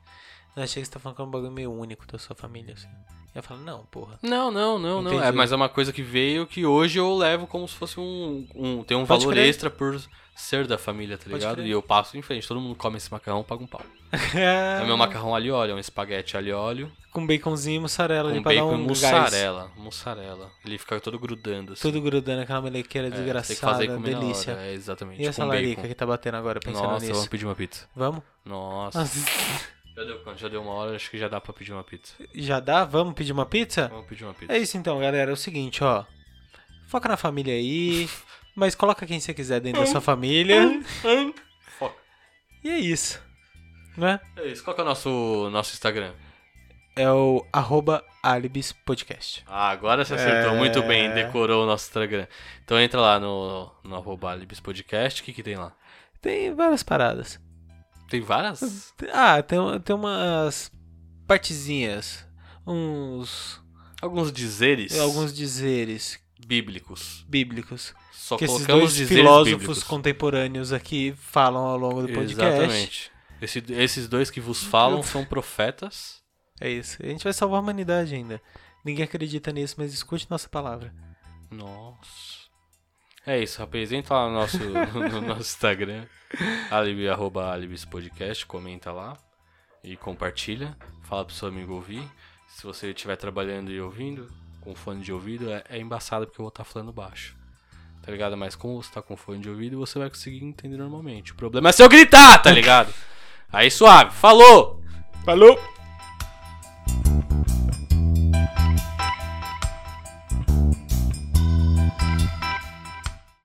Eu achei que você tá falando que é um bagulho meio único da sua família, assim. Eu falo, não, porra. Não, não, não, não. É, mas é uma coisa que veio que hoje eu levo como se fosse um. um tem um Pode valor crer. extra por ser da família, tá Pode ligado? crer. E eu passo em frente. Todo mundo come esse macarrão, paga um pau. <laughs> É meu macarrão e óleo, é um espaguete e óleo. Com baconzinho e mussarela ali Com pra dar bacon um e gás. mussarela. Mussarela. Ele fica todo grudando, assim. Tudo grudando, aquela melequeira É, tem que desgraçada, fazer e comer na delícia. hora, É, exatamente. E essa com larica bacon. que tá batendo agora, pensando Nossa, nisso? vamos pedir uma pizza. Vamos? Nossa. <laughs> Já deu quanto? Já deu uma hora, acho que já dá pra pedir uma pizza. Já dá? Vamos pedir uma pizza? Vamos pedir uma pizza. É isso então, galera. É o seguinte, ó. Foca na família aí, <laughs> mas coloca quem você quiser dentro da sua família. Foca. E é isso. Né? É isso. Qual que é o nosso, nosso Instagram? É o arroba Alibis Podcast. Ah, agora você acertou É. muito bem, decorou o nosso Instagram. Então entra lá no, no arroba Alibis Podcast, o que que tem lá? Tem várias paradas. Tem várias? Ah, tem, tem umas partezinhas. Uns. Alguns dizeres Alguns dizeres bíblicos. bíblicos. Só que esses dois filósofos bíblicos. contemporâneos aqui falam ao longo do podcast. Exatamente. Esse- esses dois que vos falam são profetas. É isso. A gente vai salvar a humanidade ainda. Ninguém acredita nisso, mas escute nossa palavra. Nossa. É isso, rapaz. Entra lá no nosso, <laughs> no nosso Instagram, alibi, arroba alibis podcast, comenta lá. e compartilha. Fala pro seu amigo ouvir. Se você estiver trabalhando e ouvindo com fone de ouvido, é, é embaçado porque eu vou estar falando baixo. Tá ligado? Mas como você tá com fone de ouvido, você vai conseguir entender normalmente. O problema é se eu gritar, tá ligado? Aí suave. Falou! Falou!